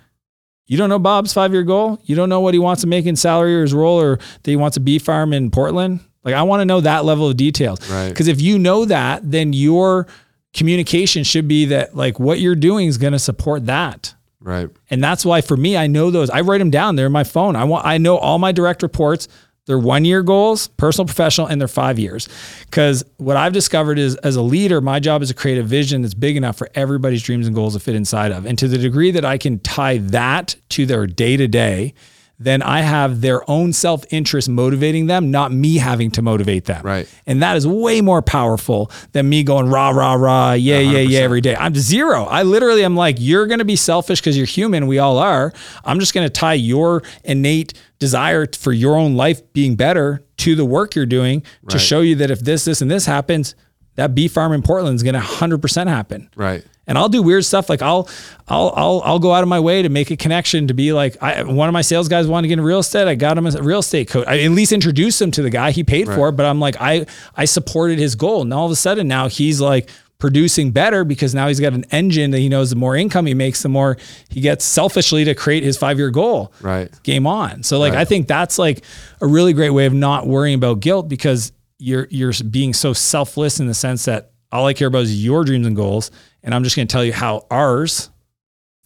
you don't know Bob's five year goal? You don't know what he wants to make in salary or his role or that he wants a bee farm in Portland? Like, I want to know that level of details. Right. Because if you know that, then your communication should be that, like, what you're doing is going to support that. Right. And that's why for me, I know those. I write them down. They're in my phone. I want I know all my direct reports, their one year goals, personal, professional, and their five years. Because what I've discovered is as a leader, my job is to create a vision that's big enough for everybody's dreams and goals to fit inside of. And to the degree that I can tie that to their day to day, then I have their own self interest motivating them, not me having to motivate them. Right. And that is way more powerful than me going rah, rah, rah, yeah, yeah, yeah, every day. I'm zero. I literally am like, you're going to be selfish because you're human. We all are. I'm just going to tie your innate desire for your own life being better to the work you're doing to show you that if this, this, and this happens, that bee farm in Portland is going to 100% happen Right. And I'll do weird stuff. Like I'll, I'll, I'll, I'll go out of my way to make a connection to be like, I, one of my sales guys wanted to get into real estate. I got him a real estate coach. I at least introduced him to the guy he paid for but I'm like, I, I supported his goal. And all of a sudden now he's like producing better because now he's got an engine that he knows the more income he makes, the more he gets selfishly to create his five year goal. Right. Game on. So like, I think that's like a really great way of not worrying about guilt because you're, you're being so selfless in the sense that all I care about is your dreams and goals. And I'm just going to tell you how ours,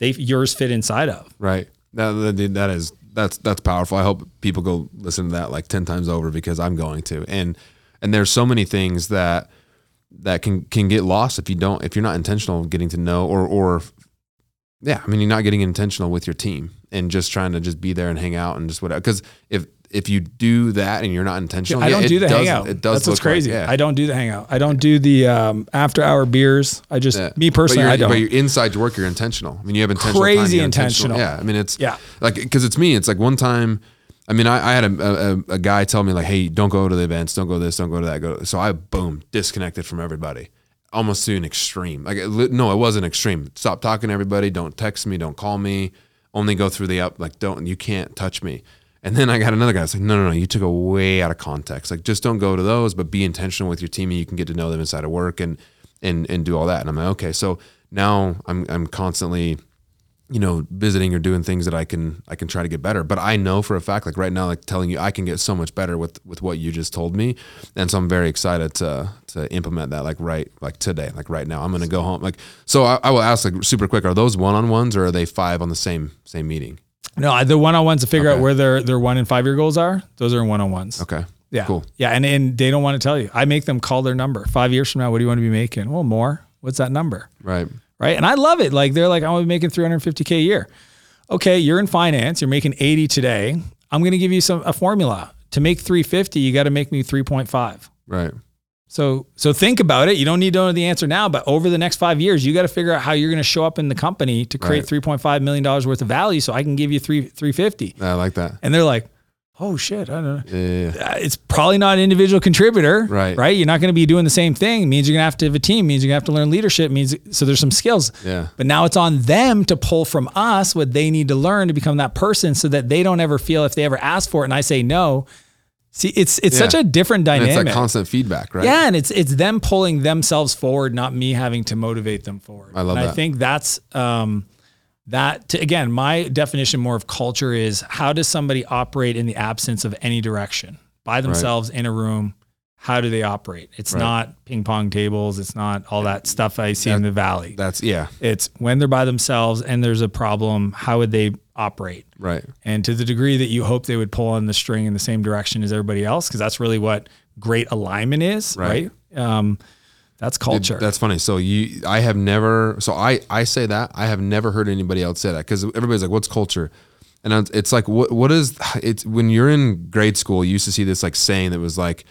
they yours fit inside of. Right. That, that is that's that's powerful. I hope people go listen to that like ten times over because I'm going to. And and there's so many things that that can can get lost if you don't if you're not intentional getting to know or or yeah, I mean you're not getting intentional with your team and just trying to just be there and hang out and just whatever. Because if if you do that and you're not intentional, I don't it do the hangout. It does That's what's look like- crazy. yeah. I don't do the hangout. I don't do the um, after hour beers. I just Yeah. me personally, I don't. But you're inside your work. You're intentional. I mean, you have intentional. Crazy you're intentional. Yeah. I mean, it's Yeah. Like because it's me. It's like one time. I mean, I, I had a, a, a guy tell me like, "Hey, don't go to the events. Don't go to this. Don't go to that." Go. So I boom disconnected from everybody, almost to an extreme. Like, it no, it wasn't extreme. Stop talking to everybody. Don't text me. Don't call me. Only go through the up. Like, don't. You can't touch me. And then I got another guy. It's like, no, no, no. You took it way out of context. Like, just don't go to those, but be intentional with your team, and you can get to know them inside of work and and and do all that. And I'm like, okay. So now I'm I'm constantly, you know, visiting or doing things that I can I can try to get better. But I know for a fact, like right now, like telling you, I can get so much better with with what you just told me, and so I'm very excited to to implement that. Like right, like today, like right now, I'm gonna go home. Like so, I, I will ask like super quick: Are those one on ones or are they five on the same same meeting? No, the one on ones to figure out where their their one and five year goals are. Those are one on ones. Okay, Yeah. cool. Yeah. And, and they don't want to tell you. I make them call their number. Five years from now, what do you want to be making? Well, more. What's that number? Right, Right. And I love it. Like they're like, I want to be making 350K a year. Okay, you're in finance, you're making 80 today. I'm going to give you some a formula. To make 350, you got to make me 3.5. right, So so think about it. You don't need to know the answer now, but over the next five years, you got to figure out how you're going to show up in the company to create Right. 3.5 million dollars worth of value, so I can give you three 350. I like that. And they're like, oh shit, I don't know. Yeah, yeah. Uh, It's probably not an individual contributor, Right. Right? You're not going to be doing the same thing. It means you're going to have to have a team. Means you're going to have to learn leadership. Means so there's some skills. Yeah. But now it's on them to pull from us what they need to learn to become that person, so that they don't ever feel if they ever ask for it and I say no, See, it's it's Yeah. such a different And dynamic. it's that constant feedback, right? Yeah, and it's it's them pulling themselves forward, not me having to motivate them forward. I love and I think that's um, that. To, again, my definition more of culture is how does somebody operate in the absence of any direction by themselves in a room? How do they operate? It's Right. not ping pong tables. It's not all that stuff I see in the valley. That's yeah, It's when they're by themselves and there's a problem. How would they operate? right. and to the degree that you hope they would pull on the string in the same direction as everybody else, because that's really what great alignment is, Right. right? Um, that's culture. That's funny. So you, I have never. So I, I say that I have never heard anybody else say that because everybody's like, "What's culture?" And it's- like, what, what is? It's when you're in grade school, you used to see this like saying that was like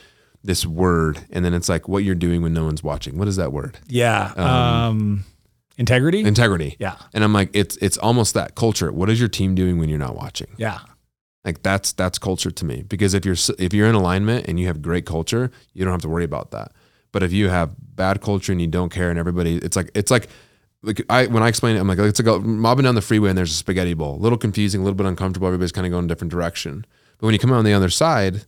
this word, and then it's like what you're doing when no one's watching. What is that word? yeah. Um, integrity. Integrity. yeah. And I'm like, it's it's almost that culture. What is your team doing when you're not watching? Yeah. Like that's that's culture to me because if you're if you're in alignment and you have great culture, you don't have to worry about that. But if you have bad culture and you don't care and everybody, it's like it's like like I when I explain it, I'm like it's like a, mobbing down the freeway and there's a spaghetti bowl. A little confusing, a little bit uncomfortable. Everybody's kind of going a different direction. But when you come out on the other side,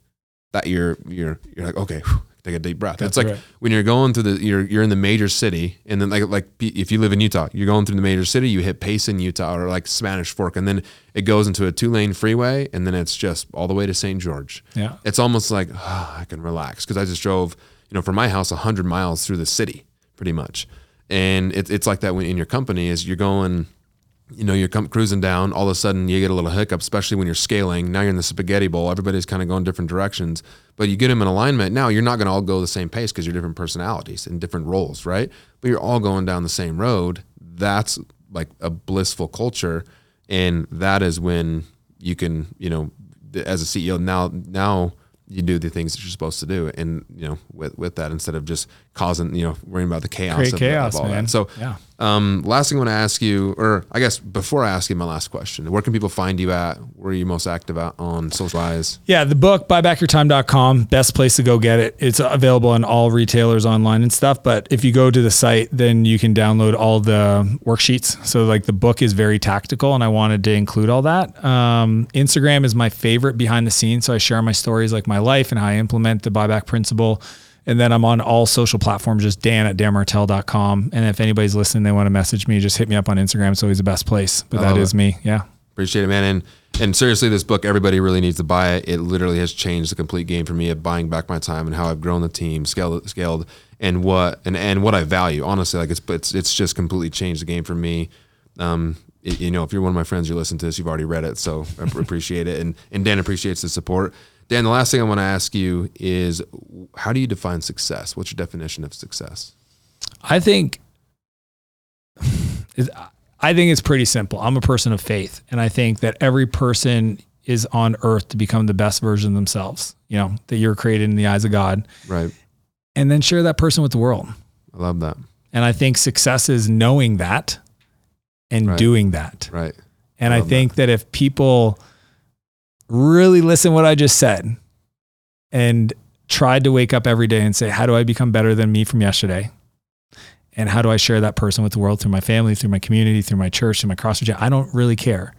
that you're you're you're like okay, whew, take a deep breath. That's it's like right. when you're going through the you're you're in the major city and then like like if you live in Utah, you're going through the major city, you hit Payson, Utah, or like Spanish Fork, and then it goes into a two lane freeway, and then it's just all the way to St. George. Yeah. It's almost like ah, I can relax because I just drove you know from my house hundred miles through the city pretty much, and it's it's like that when in your company is you're going you know, you're come cruising down, all of a sudden you get a little hiccup, especially when you're scaling. Now you're in the spaghetti bowl. Everybody's kind of going different directions, but you get them in alignment. Now you're not going to all go the same pace because you're different personalities and different roles, right? But you're all going down the same road. That's like a blissful culture. And that is when you can, you know, as a CEO, now, now you do the things that you're supposed to do. And, you know, with, with that, instead of just causing, you know, worrying about the chaos Create of, chaos, of all man. that. So, yeah. um, last thing I want to ask you, or I guess before I ask you my last question, where can people find you at? Where are you most active at on socialize? Yeah, the book buybackyourtime.com, best place to go get it. It's available on all retailers online and stuff, but if you go to the site, then you can download all the worksheets. So like the book is very tactical and I wanted to include all that. Um, Instagram is my favorite behind the scenes, so I share my stories like my life and how I implement the buyback principle. And then I'm on all social platforms, just Dan at danmartell.com. And if anybody's listening, they want to message me, just hit me up on Instagram. It's always the best place. But that it. me. Yeah. Appreciate it, man. And and seriously, this book, everybody really needs to buy it. It literally has changed the complete game for me of buying back my time and how I've grown the team, scaled, scaled, and what and and what I value. Honestly, like it's it's it's just completely changed the game for me. Um, it- you know, if you're one of my friends, you listen to this, you've already read it, so I *laughs* appreciate it. And and Dan appreciates the support. Dan, the last thing I want to ask you is, how do you define success? What's your definition of success? I think *laughs* I think it's pretty simple. I'm a person of faith, and I think that every person is on earth to become the best version of themselves. You know that you're created in the eyes of God, Right. and then share that person with the world. I love that. And I think success is knowing that and Right. doing that. Right. And I that. think that if people really listen what I just said and tried to wake up every day and say, how do I become better than me from yesterday? And how do I share that person with the world through my family, through my community, through my church, through my CrossFit? gym? I don't really care.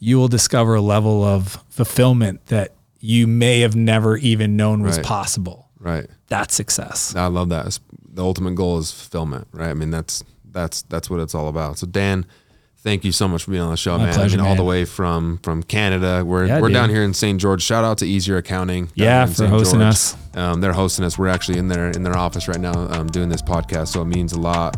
You will discover a level of fulfillment that you may have never even known was Right. possible. Right. That's success. I love that. The ultimate goal is fulfillment, right? I mean, that's that's that's what it's all about. So, Dan, thank you so much for being on the show, My man. pleasure, I mean, all the way from from Canada. We're Yeah, we're down here in St. George. Shout out to Easier Accounting. Yeah, in for St. hosting George. us. Um, they're hosting us. We're actually in their in their office right now, um, doing this podcast. So it means a lot.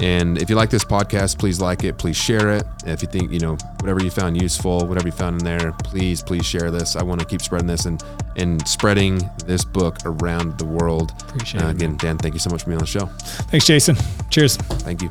And if you like this podcast, please like it. Please share it. If you think you know whatever you found useful, whatever you found in there, please please share this. I want to keep spreading this and and spreading this book around the world. Appreciate Uh, it. again, Dan, thank you so much for being on the show. Thanks, Jason. Cheers. Thank you.